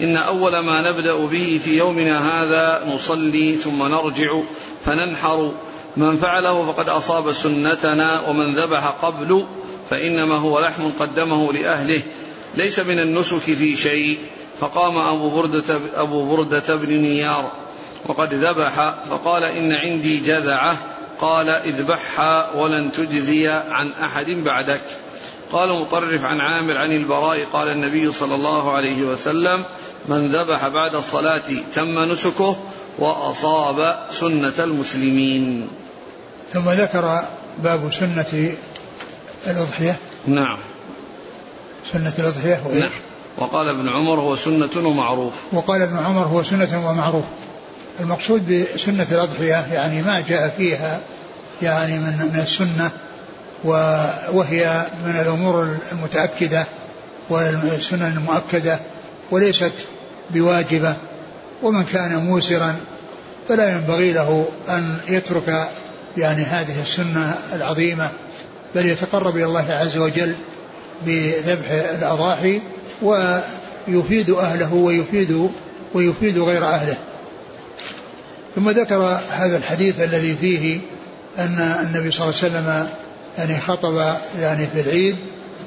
إن أول ما نبدأ به في يومنا هذا نصلي ثم نرجع فننحر. من فعله فقد أصاب سنتنا ومن ذبح قبل فإنما هو لحم قدمه لأهله. ليس من النسك في شيء. فقام أبو بردة, أبو بردة بن نيار وقد ذبح. فقال إن عندي جذعة. قال اذبحها ولن تجزي عن أحد بعدك. قال مطرف عن عامر عن البراء قال النبي صلى الله عليه وسلم من ذبح بعد الصلاة تم نسكه وأصاب سنة المسلمين. ثم ذكر باب سنة الأضحية. نعم. سنة الأضحية وإيش؟ نعم. وقال ابن عمر هو سنة ومعروف. وقال ابن عمر هو سنة ومعروف. المقصود بسنة الأضحية يعني ما جاء فيها يعني من من السنة وهي من الأمور المتأكدة والسنن المؤكدة وليست بواجبة. ومن كان موسرا فلا ينبغي له أن يترك يعني هذه السنة العظيمة بل يتقرب إلى الله عز وجل بذبح الأضاحي ويفيد أهله ويفيد ويفيد غير أهله. ثم ذكر هذا الحديث الذي فيه أن النبي صلى الله عليه وسلم يعني خطب يعني في العيد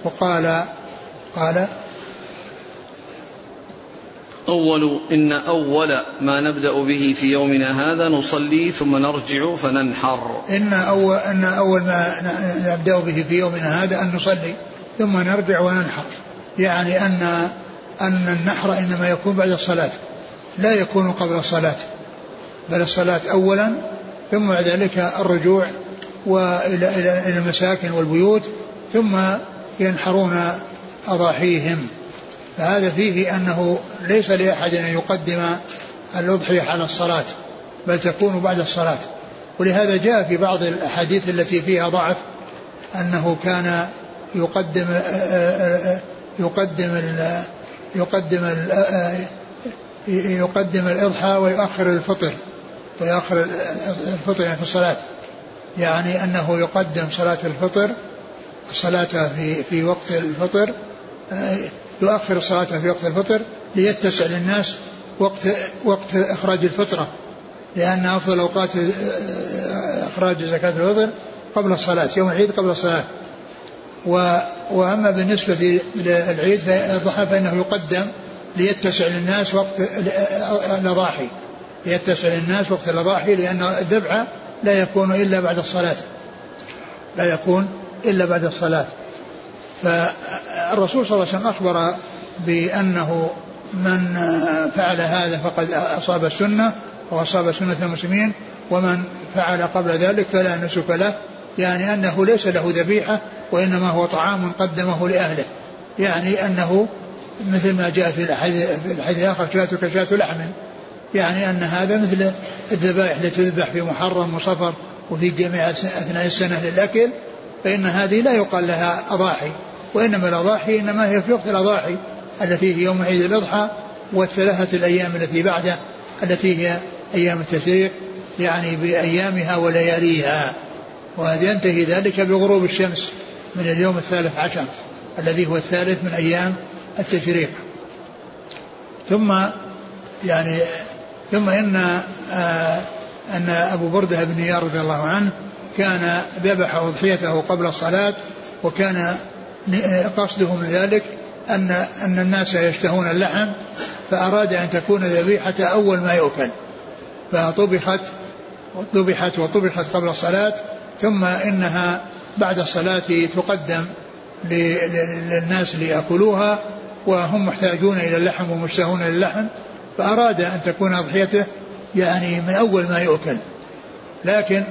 وقال قال أول إن أول ما نبدأ به في يومنا هذا نصلي ثم نرجع فننحر. إن أول إن أول ما نبدأ به في يومنا هذا أن نصلي ثم نرجع وننحر. يعني أن أن النحر إنما يكون بعد الصلاة لا يكون قبل الصلاة. بل الصلاة أولا ثم بعد ذلك الرجوع وإلى إلى المساكن والبيوت ثم ينحرون أضاحيهم. فهذا فيه أنه ليس لأحد أن يقدم الأضحية على الصلاة بل تكون بعد الصلاة. ولهذا جاء في بعض الأحاديث التي فيها ضعف أنه كان يقدم يقدم يقدم يقدم الإضحى ويؤخر الفطر. ويؤخر الفطر يعني في الصلاة. يعني أنه يقدم صلاة الفطر الصلاة في في وقت الفطر يؤخر الصلاة في وقت الفطر ليتسع للناس وقت وقت إخراج الفطرة. لأن أفضل أوقات إخراج زكاة الفطر قبل الصلاة يوم العيد قبل الصلاة. وأما بالنسبة للعيد الضحى فإنه يقدم ليتسع للناس وقت الأضاحي ليتسع للناس وقت الأضاحي لأن الذبح لا يكون إلا بعد الصلاة. لا يكون إلا بعد الصلاة. فالرسول صلى الله عليه وسلم أخبر بأنه من فعل هذا فقد أصاب السنة وأصاب سنة المسلمين ومن فعل قبل ذلك فلا نسك له يعني أنه ليس له ذبيحة وإنما هو طعام قدمه لأهله. يعني أنه مثل ما جاء في الحديث الآخر شاة لحم. يعني أن هذا مثل الذبائح التي تذبح في محرم وصفر وفي جميع أثناء السنة للأكل فإن هذه لا يقال لها أضاحي وإنما الأضاحي إنما هي في وقت الأضاحي التي هي يوم عيد الأضحى والثلاثة الأيام التي بعده التي هي أيام التشريق يعني بأيامها ولياليها. وينتهي ذلك بغروب الشمس من اليوم الثالث عشر الذي هو الثالث من أيام التشريق. ثم يعني ثم إن آه أن أبو بردة بن نيار رضي الله عنه كان ذبح أضحيته قبل الصلاة وكان قصده من ذلك أن أن الناس يشتهون اللحم فأراد أن تكون ذبيحة أول ما يؤكل. فطبخت ذبحت وطبخت قبل الصلاة ثم إنها بعد الصلاة تقدم للناس ليأكلوها وهم محتاجون إلى اللحم ومشتهون للحم. فأراد أن تكون أضحيته يعني من أول ما يؤكل. لكن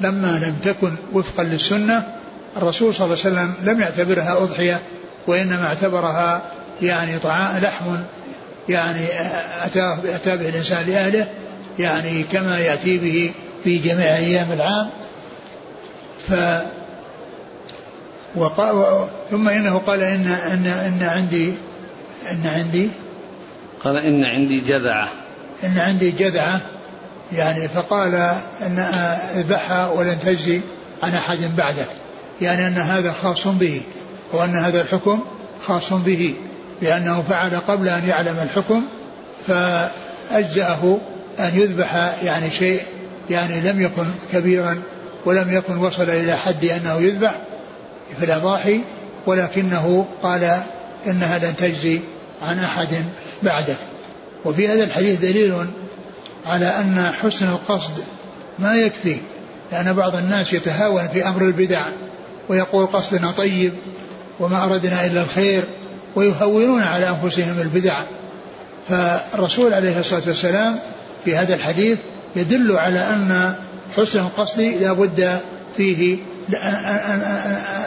لما لم تكن وفقا للسنة الرسول صلى الله عليه وسلم لم يعتبرها أضحية وإنما اعتبرها يعني طعام لحم يعني أتاه أتى به الإنسان لأهله يعني كما يأتي به في جميع أيام العام. ف وقال ثم إنه قال إن إن إن عندي إن عندي قال إن عندي جذعة. إن عندي جذعة يعني فقال إن اذبحها ولن تجزي عن أحد بعدك. يعني أن هذا خاص به وأن هذا الحكم خاص به لأنه فعل قبل أن يعلم الحكم فأجزأه أن يذبح يعني شيء يعني لم يكن كبيرا ولم يكن وصل إلى حد أنه يذبح في الأضاحي ولكنه قال إنها لن تجزي عن أحد بعده وفي هذا الحديث دليل على أن حسن القصد ما يكفي لأن بعض الناس يتهاون في أمر البدع ويقول قصدنا طيب وما أردنا إلا الخير ويهونون على أنفسهم البدع. فالرسول عليه الصلاة والسلام في هذا الحديث يدل على أن حسن القصد لا بد فيه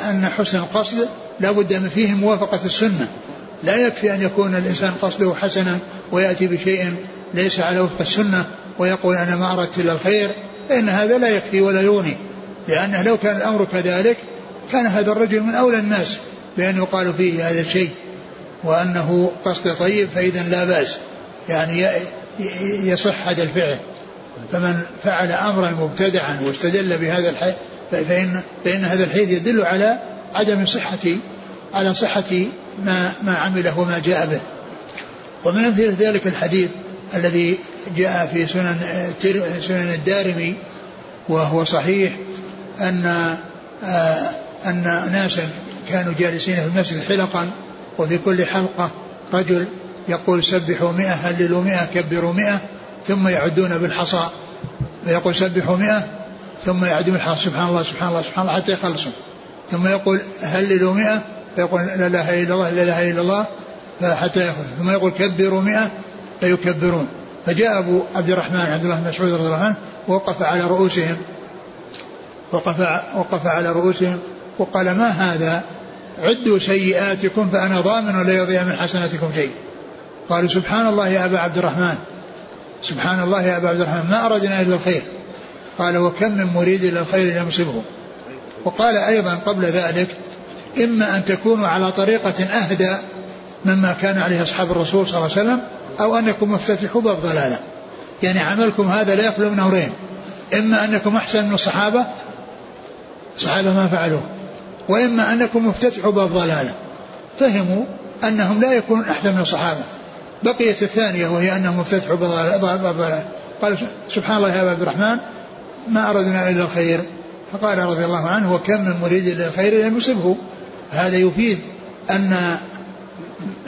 أن حسن القصد لا بد فيه موافقة السنة. لا يكفي أن يكون الإنسان قصده حسنا ويأتي بشيء ليس على وفق السنة ويقول أنا ما أردت إلا الخير فإن هذا لا يكفي ولا يغني لأنه لو كان الأمر كذلك كان هذا الرجل من أولى الناس بأن يقال فيه هذا الشيء وأنه قصد طيب فإذا لا بأس يعني يصح هذا الفعل فمن فعل أمرا مبتدعا واستدل بهذا الحي فإن, فإن هذا الحديث يدل على عدم صحة على صحة ما ما عمله وما جاء به. ومن أمثلة ذلك الحديث الذي جاء في سنن سنن الدارمي وهو صحيح أن آه، أن ناسا كانوا جالسين في المسجد حلقا وفي كل حلقة رجل يقول سبحوا مئة هللوا مئة كبروا مئة ثم يعدون بالحصى. فيقول سبحوا مئة ثم يعدم الحرف سبحان الله سبحان الله سبحان الله حتى يخلصوا ثم يقول هللوا مئة فيقول لا إله إلا الله لا إله إلا الله فحتى يأخذ. ثم يقول كبروا مئة فيكبرون. فجاء أبو عبد الرحمن عبد الله بن مسعود رضي الله عنه وقف على رؤوسهم. وقف وقف على رؤوسهم وقال ما هذا؟ عدوا سيئاتكم فأنا ضامن لا يضيع من حسناتكم شيء. قالوا سبحان الله يا أبا عبد الرحمن. سبحان الله يا أبا عبد الرحمن. ما أردنا إلا الخير. قال وكم من مريد للخير لم يصبه وقال أيضا قبل ذلك إما أن تكونوا على طريقة أهدى مما كان عليه أصحاب الرسول صلى الله عليه وسلم أو أنكم مفتتحوا باب ضلالة يعني عملكم هذا لا يخلو من أمرين إما أنكم أحسن من الصحابة الصحابة ما فعلوه. وإما أنكم مفتتحوا باب ضلالة فهموا أنهم لا يكونون أحسن من الصحابة. بقيت الثانية وهي أنهم مفتتحوا باب ضلالة قال سبحان الله يا عبد الرحمن ما أردنا إلا الخير. فقال رضي الله عنه وكم من مريد للخير لم يصبه. هذا يفيد أن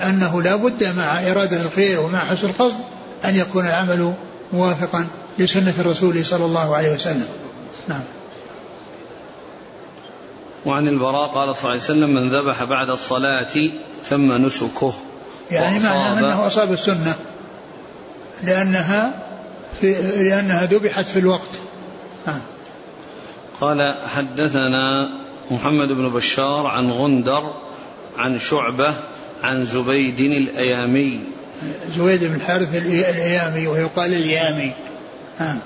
أنه لا بد مع إرادة الخير ومع حسن القصد أن يكون العمل موافقا لسنة الرسول صلى الله عليه وسلم. نعم. وعن البراء قال صلى الله عليه وسلم من ذبح بعد الصلاة تم نسكه. يعني معنى أنه أصاب السنة لأنها في لأنها ذبحت في الوقت. نعم. قال حدثنا محمد بن بشار عن غندر عن شعبة عن زبيد الأيامي. زبيد بن الحارث الأيامي ويقال اليامي. ها.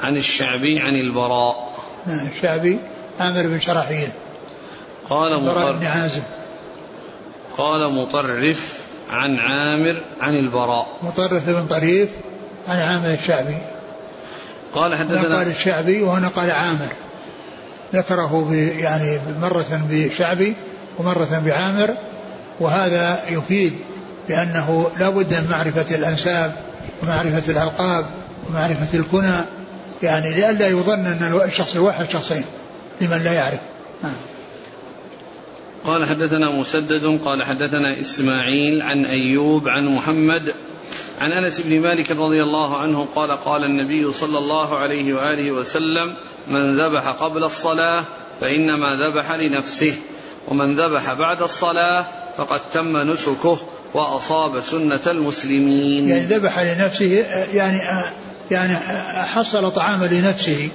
عن الشعبي عن البراء. الشعبي عامر بن شراحيل. قال البراء بن عازب. قال مطرف عن عامر عن البراء. مطرف بن طريف عن عامر الشعبي. قال حدثنا قال الشعبي وهنا قال عامر. ذكره يعني مرة بشعبي ومرة بعامر وهذا يفيد بأنه لا بد من معرفة الأنساب ومعرفة الألقاب ومعرفة الكنى يعني لئلا يظن أن الشخص الواحد شخصين لمن لا يعرف نعم. قال حدثنا مسدد قال حدثنا إسماعيل عن أيوب عن محمد عن انس بن مالك رضي الله عنه قال قال النبي صلى الله عليه واله وسلم من ذبح قبل الصلاة فإنما ذبح لنفسه ومن ذبح بعد الصلاة فقد تم نسكه وأصاب سنة المسلمين. يعني ذبح لنفسه يعني يعني حصل طعاما لنفسه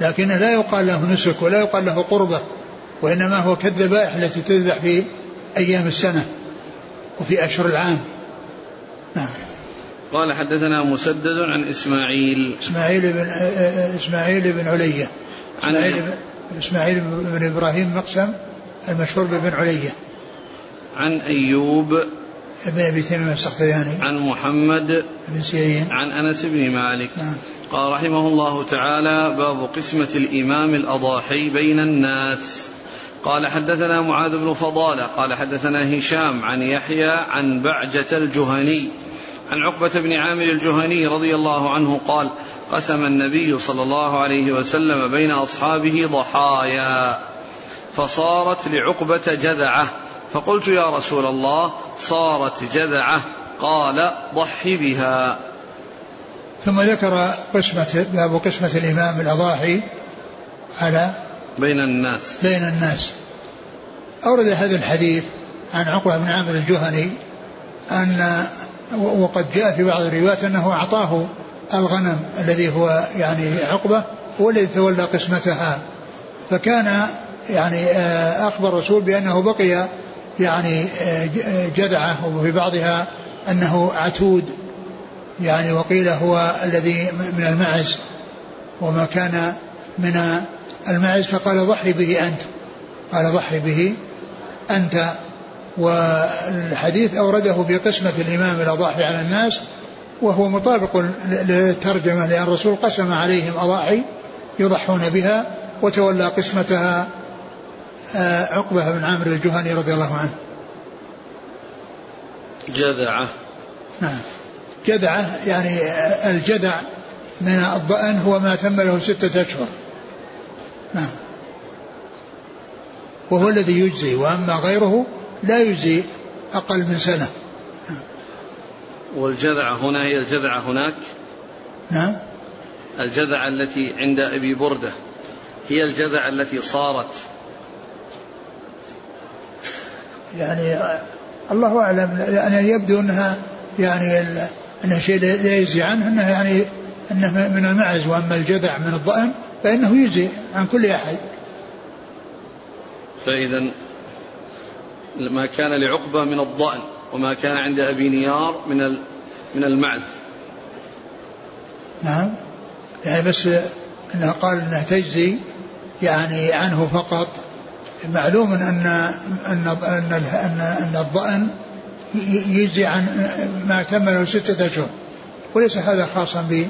لكن لا يقال له نسك ولا يقال له قربة وإنما هو كالذبائح التي تذبح في أيام السنة وفي أشهر العام. نعم. قال حدثنا مسدد عن إسماعيل. إسماعيل بن إسماعيل بن علية. إسماعيل بن إسماعيل بن إبراهيم مقسم المشهور بن علية. عن أيوب. ابن أبي تيمية السختياني. عن محمد. بن سيرين. عن أنس بن مالك. نعم. قال رحمه الله تعالى باب قسمة الإمام الأضاحي بين الناس. قال حدثنا معاذ بن فضالة قال حدثنا هشام عن يحيى عن بعجة الجهني. عن عقبة بن عامر الجهني رضي الله عنه قال قسم النبي صلى الله عليه وسلم بين أصحابه ضحايا فصارت لعقبة جذعة. فقلت يا رسول الله صارت جذعة. قال ضحي بها. ثم ذكر قسمة باب قسمة الإمام الأضاحي على بين الناس. بين الناس. أورد هذا الحديث عن عقبة بن عامر الجهني أن وقد جاء في بعض الروايات أنه أعطاه الغنم الذي هو يعني عقبة هو الذي تولى قسمتها. فكان يعني آه، أخبر الرسول بأنه بقي يعني آه، جذعة وفي بعضها أنه عتود يعني وقيل هو الذي من المعز. وما كان من المعز فقال ضحي به أنت. قال ضحي به أنت. والحديث أورده في قسمة الإمام الأضاحي على الناس وهو مطابق للترجمة لأن الرسول قسم عليهم أضاحي يضحون بها وتولى قسمتها آه، عقبة بن عامر الجهني رضي الله عنه. جذعة نعم. جذعة يعني الجذع من الضأن هو ما تم له ستة أشهر. نعم. وهو الذي يجزي وأما غيره لا يجزي أقل من سنة. والجذعة هنا هي الجذعة هناك. نعم. الجذعة التي عند أبي بردة هي الجذعة التي صارت. يعني الله أعلم لأن يبدو أنها يعني أنها شيء لا يجزي عنه أنه يعني أنه من المعز وأما الجذع من الضأن فإنه يجزي عن كل أحد. فإذا ما كان لعقبة من الضأن وما كان عند أبي نيار من من المعز. نعم. يعني بس إنه قال انها تجزي يعني عنه فقط. معلوم ان ان ان ان, أن الضأن يجزي عن ما تم له ستة أشهر. وليس هذا خاصا به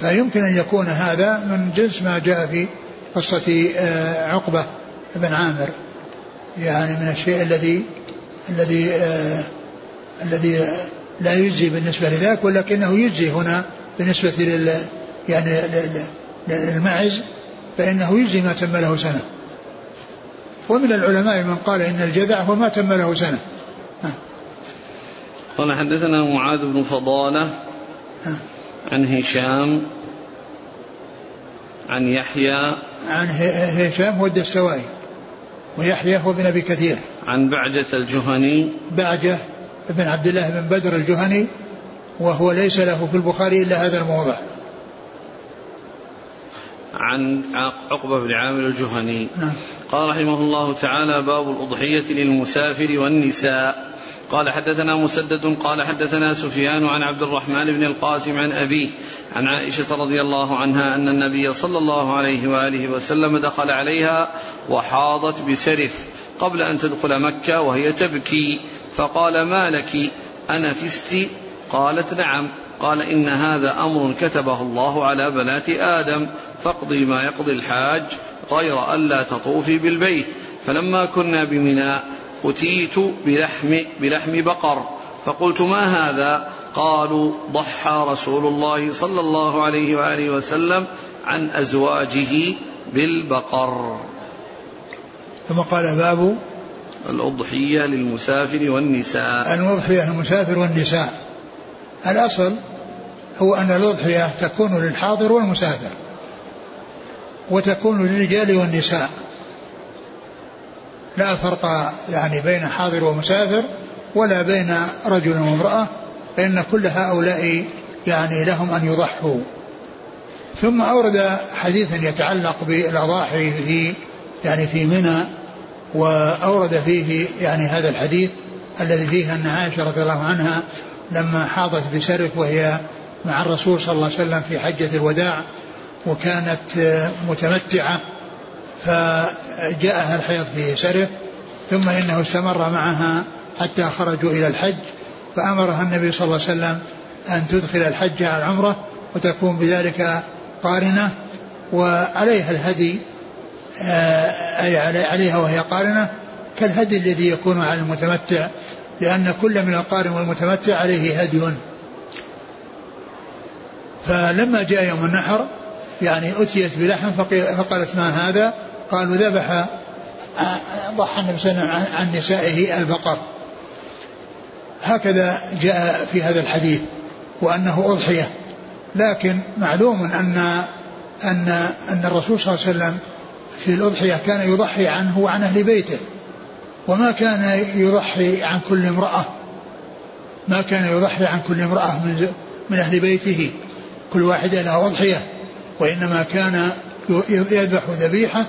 فيمكن أن يكون هذا من جنس ما جاء في قصة آه، عقبة بن عامر. يعني من الشيء الذي الذي آه الذي لا يجزي بالنسبة لذاك ولكنه يجزي هنا بالنسبة لل يعني للمعز فإنه يجزي ما تم له سنة. ومن العلماء من قال إن الجذع هو ما تم له سنة. قال حدثنا معاذ بن فضالة عن هشام عن يحيى عن هشام هو الدستوائي ويحيى هو بن أبي كثير. عن بعجة الجهني. بعجة بن عبد الله بن بدر الجهني وهو ليس له في البخاري إلا هذا الموضع. عن عقبة بن عامر الجهني. نعم. قال رحمه الله تعالى باب الأضحية للمسافر والنساء. قال حدثنا مسدد قال حدثنا سفيان عن عبد الرحمن بن القاسم عن أبيه عن عائشة رضي الله عنها أن النبي صلى الله عليه وآله وسلم دخل عليها وحاضت بسرف قبل أن تدخل مكة وهي تبكي فقال ما لك؟ أنفست قالت نعم قال إن هذا أمر كتبه الله على بنات آدم فاقضي ما يقضي الحاج غير ألا تطوفي بالبيت فلما كنا بمنى أتيت بلحم, بلحم بقر. فقلت ما هذا؟ قالوا ضحى رسول الله صلى الله عليه وآله وسلم عن أزواجه بالبقر. ثم قال باب الأضحية للمسافر والنساء. الأضحية للمسافر والنساء. الأصل هو أن الأضحية تكون للحاضر والمسافر وتكون للرجال والنساء. لا فرق يعني بين حاضر ومسافر ولا بين رجل وامرأة فإن كل هؤلاء يعني لهم أن يضحوا. ثم أورد حديثا يتعلق بالأضاحي في يعني في منى وأورد فيه يعني هذا الحديث الذي فيه أن عائشة رضي الله عنها لما حاضت بسرف وهي مع الرسول صلى الله عليه وسلم في حجة الوداع وكانت متمتعة فجاءها الحيض في سرف ثم إنه استمر معها حتى خرجوا إلى الحج فأمرها النبي صلى الله عليه وسلم أن تدخل الحج على العمرة وتكون بذلك قارنة وعليها الهدي آه، أي عليها وهي قارنة كالهدي الذي يكون على المتمتع لأن كل من القارن والمتمتع عليه هدي. فلما جاء يوم النحر يعني أتيت بلحم فقالت ما هذا؟ قالوا ذبح ضحى النبي صلى الله عليه وسلم عن نسائه البقر. هكذا جاء في هذا الحديث وأنه أضحية. لكن معلوم أن أن أن الرسول صلى الله عليه وسلم في الأضحية كان يضحي عنه وعن أهل بيته. وما كان يضحي عن كل امرأة. ما كان يضحي عن كل امرأة من من أهل بيته. كل واحدة لها أضحية. وإنما كان يذبح ذبيحة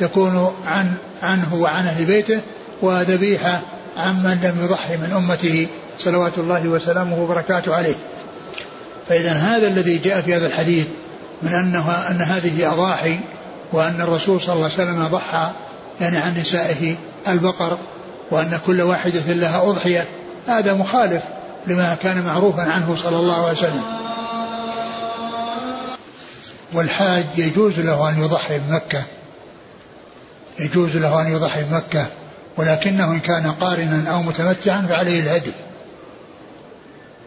تكون عن عنه وعن أهل بيته وذبيحة عمن لم يضحي من أمته صلوات الله وسلامه وبركاته عليه. فإذا هذا الذي جاء في هذا الحديث من أنه أن هذه أضاحي وأن الرسول صلى الله عليه وسلم ضحى يعني عن نسائه البقر وأن كل واحدة لها أضحية هذا مخالف لما كان معروفا عنه صلى الله عليه وسلم. والحاج يجوز له أن يضحي بمكة. يجوز له أن يضحي بمكة ولكنه إن كان قارنا أو متمتعا فعليه الهدي.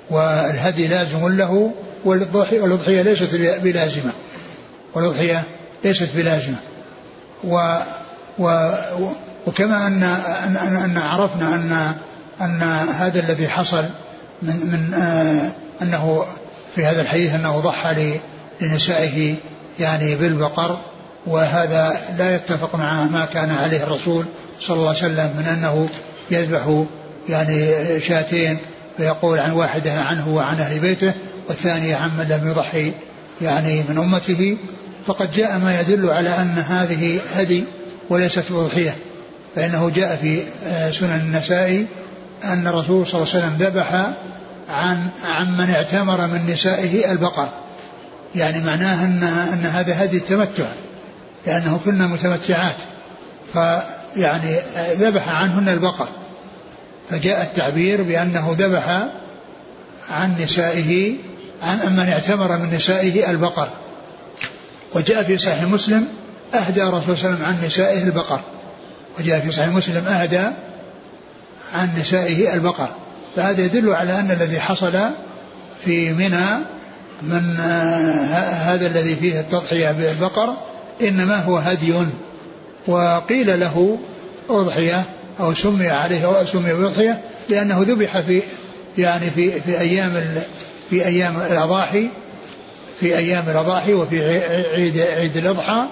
والهدي لازم له والأضحية ليست بلازمة. والأضحية ليست بلازمة. و و وكما أن أن, أن عرفنا أن أن هذا الذي حصل من من آه أنه في هذا الحديث أنه ضحى لنسائه يعني بالبقر وهذا لا يتفق مع ما كان عليه الرسول صلى الله عليه وسلم من أنه يذبح يعني شاتين فيقول عن واحدة عنه وعن أهل بيته والثانية عن من لم يضحي يعني من أمته. فقد جاء ما يدل على أن هذه هدي وليست أضحية فإنه جاء في آه، سنن النسائي أن الرسول صلى الله عليه وسلم ذبح عن عن من اعتمر من نسائه البقر. يعني معناه أن أن هذا هدي التمتع. لأنه كنا متمتعات. فيعني آه، ذبح عنهن البقر. فجاء التعبير بأنه ذبح عن نسائه عن من اعتمر من نسائه البقر. وجاء في صحيح مسلم أهدى الرسول صلى الله عليه وسلم عن نسائه البقر. وجاء في صحيح مسلم أهدى عن نسائه البقر. فهذا يدل على أن الذي حصل في منى من هذا الذي فيه التضحية بالبقر إنما هو هدي. وقيل له أضحية أو سمي عليه أو سمي بأضحية لأنه ذبح في يعني في في أيام في أيام الأضاحي في أيام الأضاحي وفي عيد عيد الأضحى.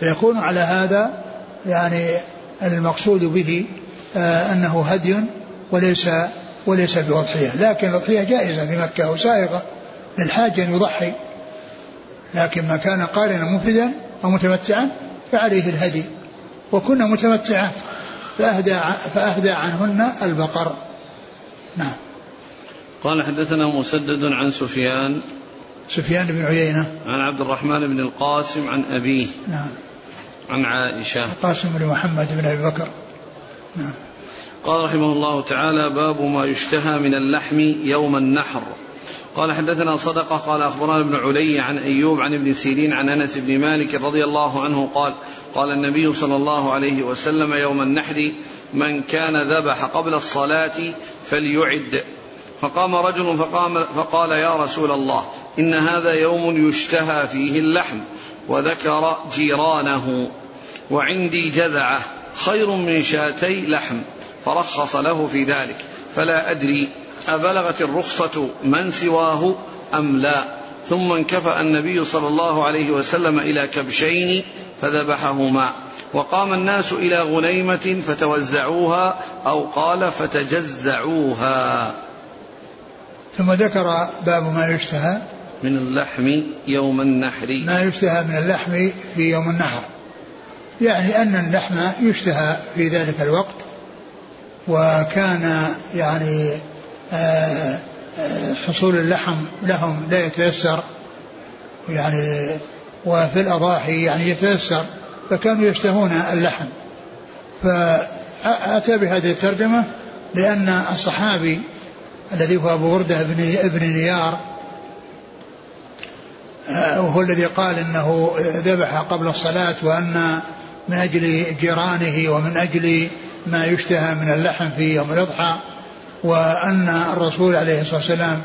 فيكون على هذا يعني المقصود به آه أنه هدي وليس وليس بأضحية. لكن الأضحية جائزة في مكة وسائغة للحاج أن يضحي. لكن ما كان قارنا مفردا أو متمتعا فعليه الهدي. وكنا متمتعات فأهدى, فأهدى عنهن البقر. نعم. قال حدثنا مسدد عن سفيان سفيان بن عيينة. عن عبد الرحمن بن القاسم عن أبيه. نعم. عن عائشة. القاسم بن محمد بن أبي بكر. نعم. قال رحمه الله تعالى باب ما يشتهى من اللحم يوم النحر. قال حدثنا صدقة قال أخبرنا ابن علي عن أيوب عن ابن سيرين عن أنس بن مالك رضي الله عنه قال قال النبي صلى الله عليه وسلم يوم النحر من كان ذبح قبل الصلاة فليعد. فقام رجل فقام فقال يا رسول الله إن هذا يوم يشتهى فيه اللحم وذكر جيرانه وعندي جذعة خير من شاتي لحم فرخص له في ذلك فلا أدري أبلغت الرخصة من سواه أم لا؟ ثم انكفأ النبي صلى الله عليه وسلم إلى كبشين فذبحهما. وقام الناس إلى غنيمة فتوزعوها أو قال فتجزعوها. ثم ذكر باب ما يشتهى. من اللحم يوم النحر. ما يشتهى من اللحم في يوم النحر. يعني أن اللحم يشتهى في ذلك الوقت. وكان يعني حصول اللحم لهم لا يتيسر يعني وفي الأضاحي يعني يتيسر فكانوا يشتهون اللحم. فأتى بهذه الترجمة لأن الصحابي الذي هو أبو وردة بن ابن نيار آه، وهو الذي قال إنه ذبح قبل الصلاة وأن من أجل جيرانه ومن أجل ما يشتهى من اللحم في يوم الأضحى وأن الرسول عليه الصلاة والسلام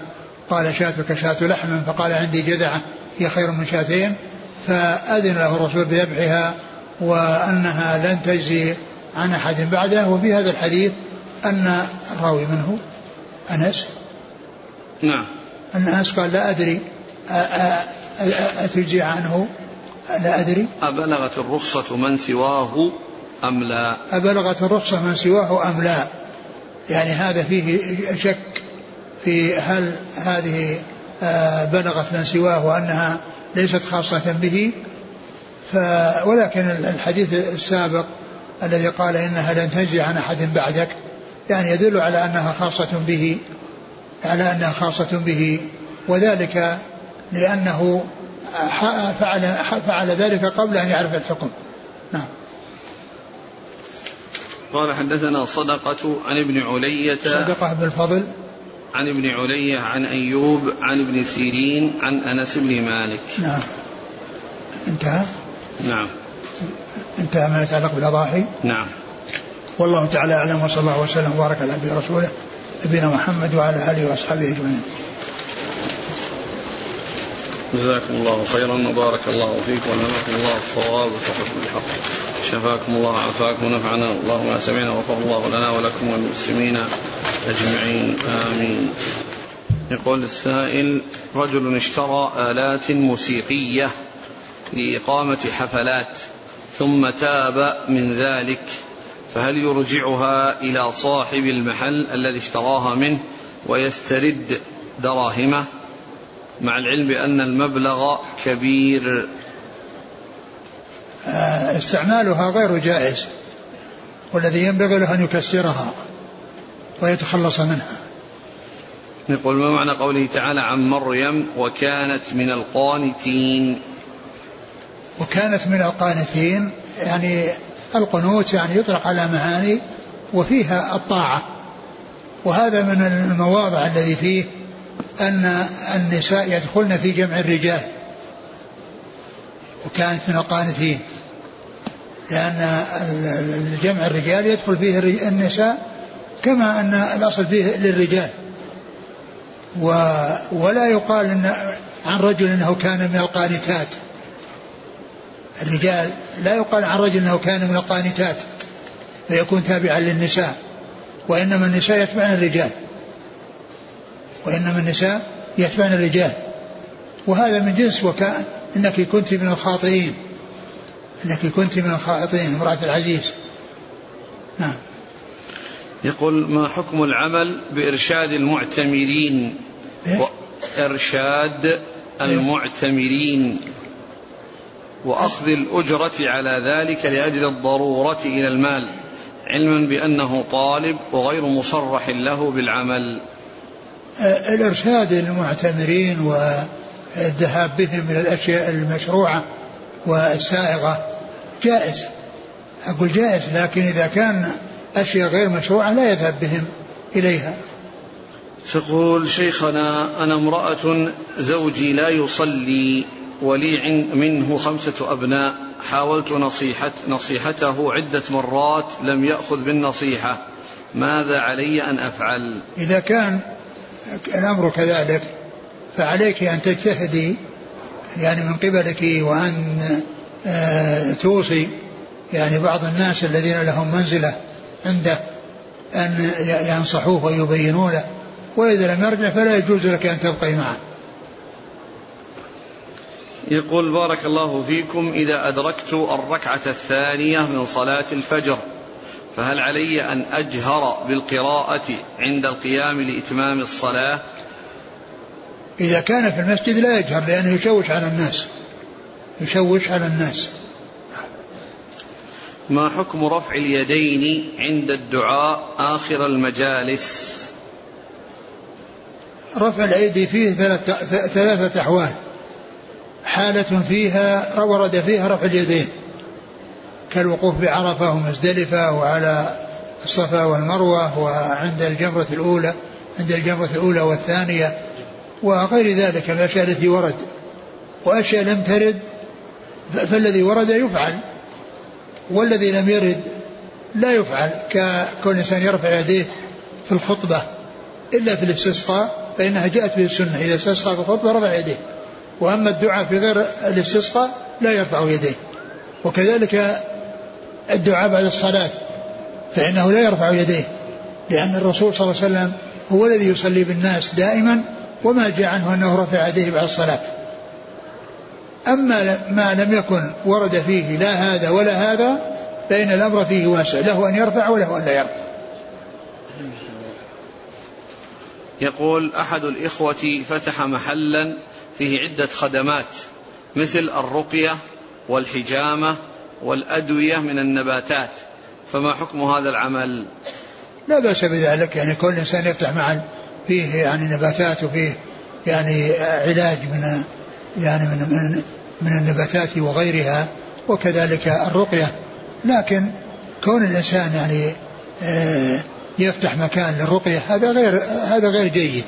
قال شاتك شاة لحم فقال عندي جذعه هي خير من شاتين. فأذن له الرسول بذبحها وأنها لن تجزي عن أحد بعده. وفي هذا الحديث أن الراوي منه أنس. نعم. أن أنس قال لا أدري أتجزي عنه؟ لا أدري. أبلغت الرخصة من سواه أم لا؟ أبلغت الرخصة من سواه أم لا؟ يعني هذا فيه شك في هل هذه آه، بلغت من سواه وأنها ليست خاصة به. ف ولكن الحديث السابق الذي قال إنها لن تجزي عن أحد بعدك يعني يدل على أنها خاصة به على أنها خاصة به. وذلك لأنه فعل فعل ذلك قبل أن يعرف الحكم. نعم. قال حدثنا صدقة عن ابن علية. صدقة بن الفضل. عن ابن علية عن أيوب عن ابن سيرين عن أنس بن مالك. نعم. انتهى؟ نعم. انتهى ما يتعلق بالأضاحي؟ نعم. والله تعالى أعلم وصلى الله وسلم وبارك على نبينا رسوله نبينا محمد وعلى آله وأصحابه أجمعين. جزاكم الله خيرا وبارك الله فيكم ونفعكم الله الصواب وتوفيق الحق شفاكم الله عافاكم ونفعنا. اللهم سمعنا وغفر الله لنا ولكم وللمسلمين أجمعين. آمين. يقول السائل رجل اشترى آلات موسيقية لإقامة حفلات ثم تاب من ذلك فهل يرجعها إلى صاحب المحل الذي اشتراها منه ويسترد دراهمه؟ مع العلم بأن المبلغ كبير. آه، استعمالها غير جائز والذي ينبغي له أن يكسرها ويتخلص منها. يقول ما معنى قوله تعالى عن مريم وكانت من القانتين؟ وكانت من القانتين يعني القنوت يعني يطلق على معاني وفيها الطاعة. وهذا من المواضع الذي فيه أن النساء يدخلن في جمع الرجال. وكانت من القانتين. لأن الجمع الرجال يدخل فيه النساء كما أن الأصل فيه للرجال. و ولا يقال إن عن رجل إنه كان من القانتات. الرجال لا يقال عن رجل إنه كان من القانتات. فيكون تابعا للنساء. وإنما النساء يتبعن الرجال. وانما النساء يتبعن الرجال. وهذا من جنس وكأن إنك كنت من الخاطئين. إنك كنت من الخاطئين امرأة العزيز. نعم. يقول ما حكم العمل بإرشاد المعتمرين؟ إيه؟ وإرشاد المعتمرين. وأخذ الأجرة على ذلك لأجل الضرورة إلى المال علما بأنه طالب وغير مصرح له بالعمل. الإرشاد المعتمرين والذهاب بهم إلى الأشياء المشروعة والسائغة جائز. أقول جائز لكن إذا كان أشياء غير مشروعة لا يذهب بهم إليها. تقول شيخنا أنا امرأة زوجي لا يصلي ولي منه خمسة أبناء. حاولت نصيحة نصيحته عدة مرات لم يأخذ بالنصيحة. ماذا علي أن أفعل؟ إذا كان الأمر كذلك. فعليك أن تجتهدي يعني من قبلك وأن آه، توصي يعني بعض الناس الذين لهم منزلة عنده أن ينصحوه ويبينوا له. وإذا لم يرجع فلا يجوز لك أن تبقي معه. يقول بارك الله فيكم. إذا أدركت الركعة الثانية من صلاة الفجر فهل علي أن أجهر بالقراءة عند القيام لإتمام الصلاة؟ إذا كان في المسجد لا يجهر لأنه يشوش على الناس. يشوش على الناس. ما حكم رفع اليدين عند الدعاء آخر المجالس؟ رفع الأيدي فيه ثلاثة أحوال. حالة فيها ورد فيها رفع اليدين. كالوقوف بعرفة ومزدلفة وعلى الصفا والمروة وعند الجمرة الأولى عند الجمرة الأولى والثانية وغير ذلك من الأشياء التي ورد. وأشياء لم ترد فالذي ورد يفعل والذي لم يرد لا يفعل ككل إنسان يرفع يديه في الخطبة إلا في الاستسقاء فإنها جاءت به السنة. إذا استسقى في الخطبة رفع يديه. وأما الدعاء في غير الاستسقاء لا يرفع يديه. وكذلك الدعاء بعد الصلاة فإنه لا يرفع يديه لأن الرسول صلى الله عليه وسلم هو الذي يصلي بالناس دائما وما جاء عنه أنه رفع يديه بعد الصلاة. أما ما لم يكن ورد فيه لا هذا ولا هذا فإن الأمر فيه واسع له أن يرفع وله أن لا يرفع. يقول أحد الإخوة فتح محلا فيه عدة خدمات مثل الرقية والحجامة والأدوية من النباتات. فما حكم هذا العمل؟ لا بأس بذلك. يعني كل إنسان يفتح محل فيه يعني نباتات وفيه يعني علاج من يعني من من من النباتات وغيرها وكذلك الرقية. لكن كون الإنسان يعني آه، يفتح مكان للرقية هذا غير هذا غير جيد.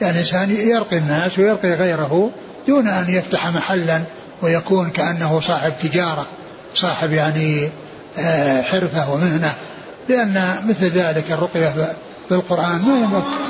يعني الإنسان يرقي الناس ويرقي غيره دون أن يفتح محلا ويكون كأنه صاحب تجارة. صاحب يعني آه، حرفة ومهنة لأن مثل ذلك الرقية بالقرآن ما ينبغي.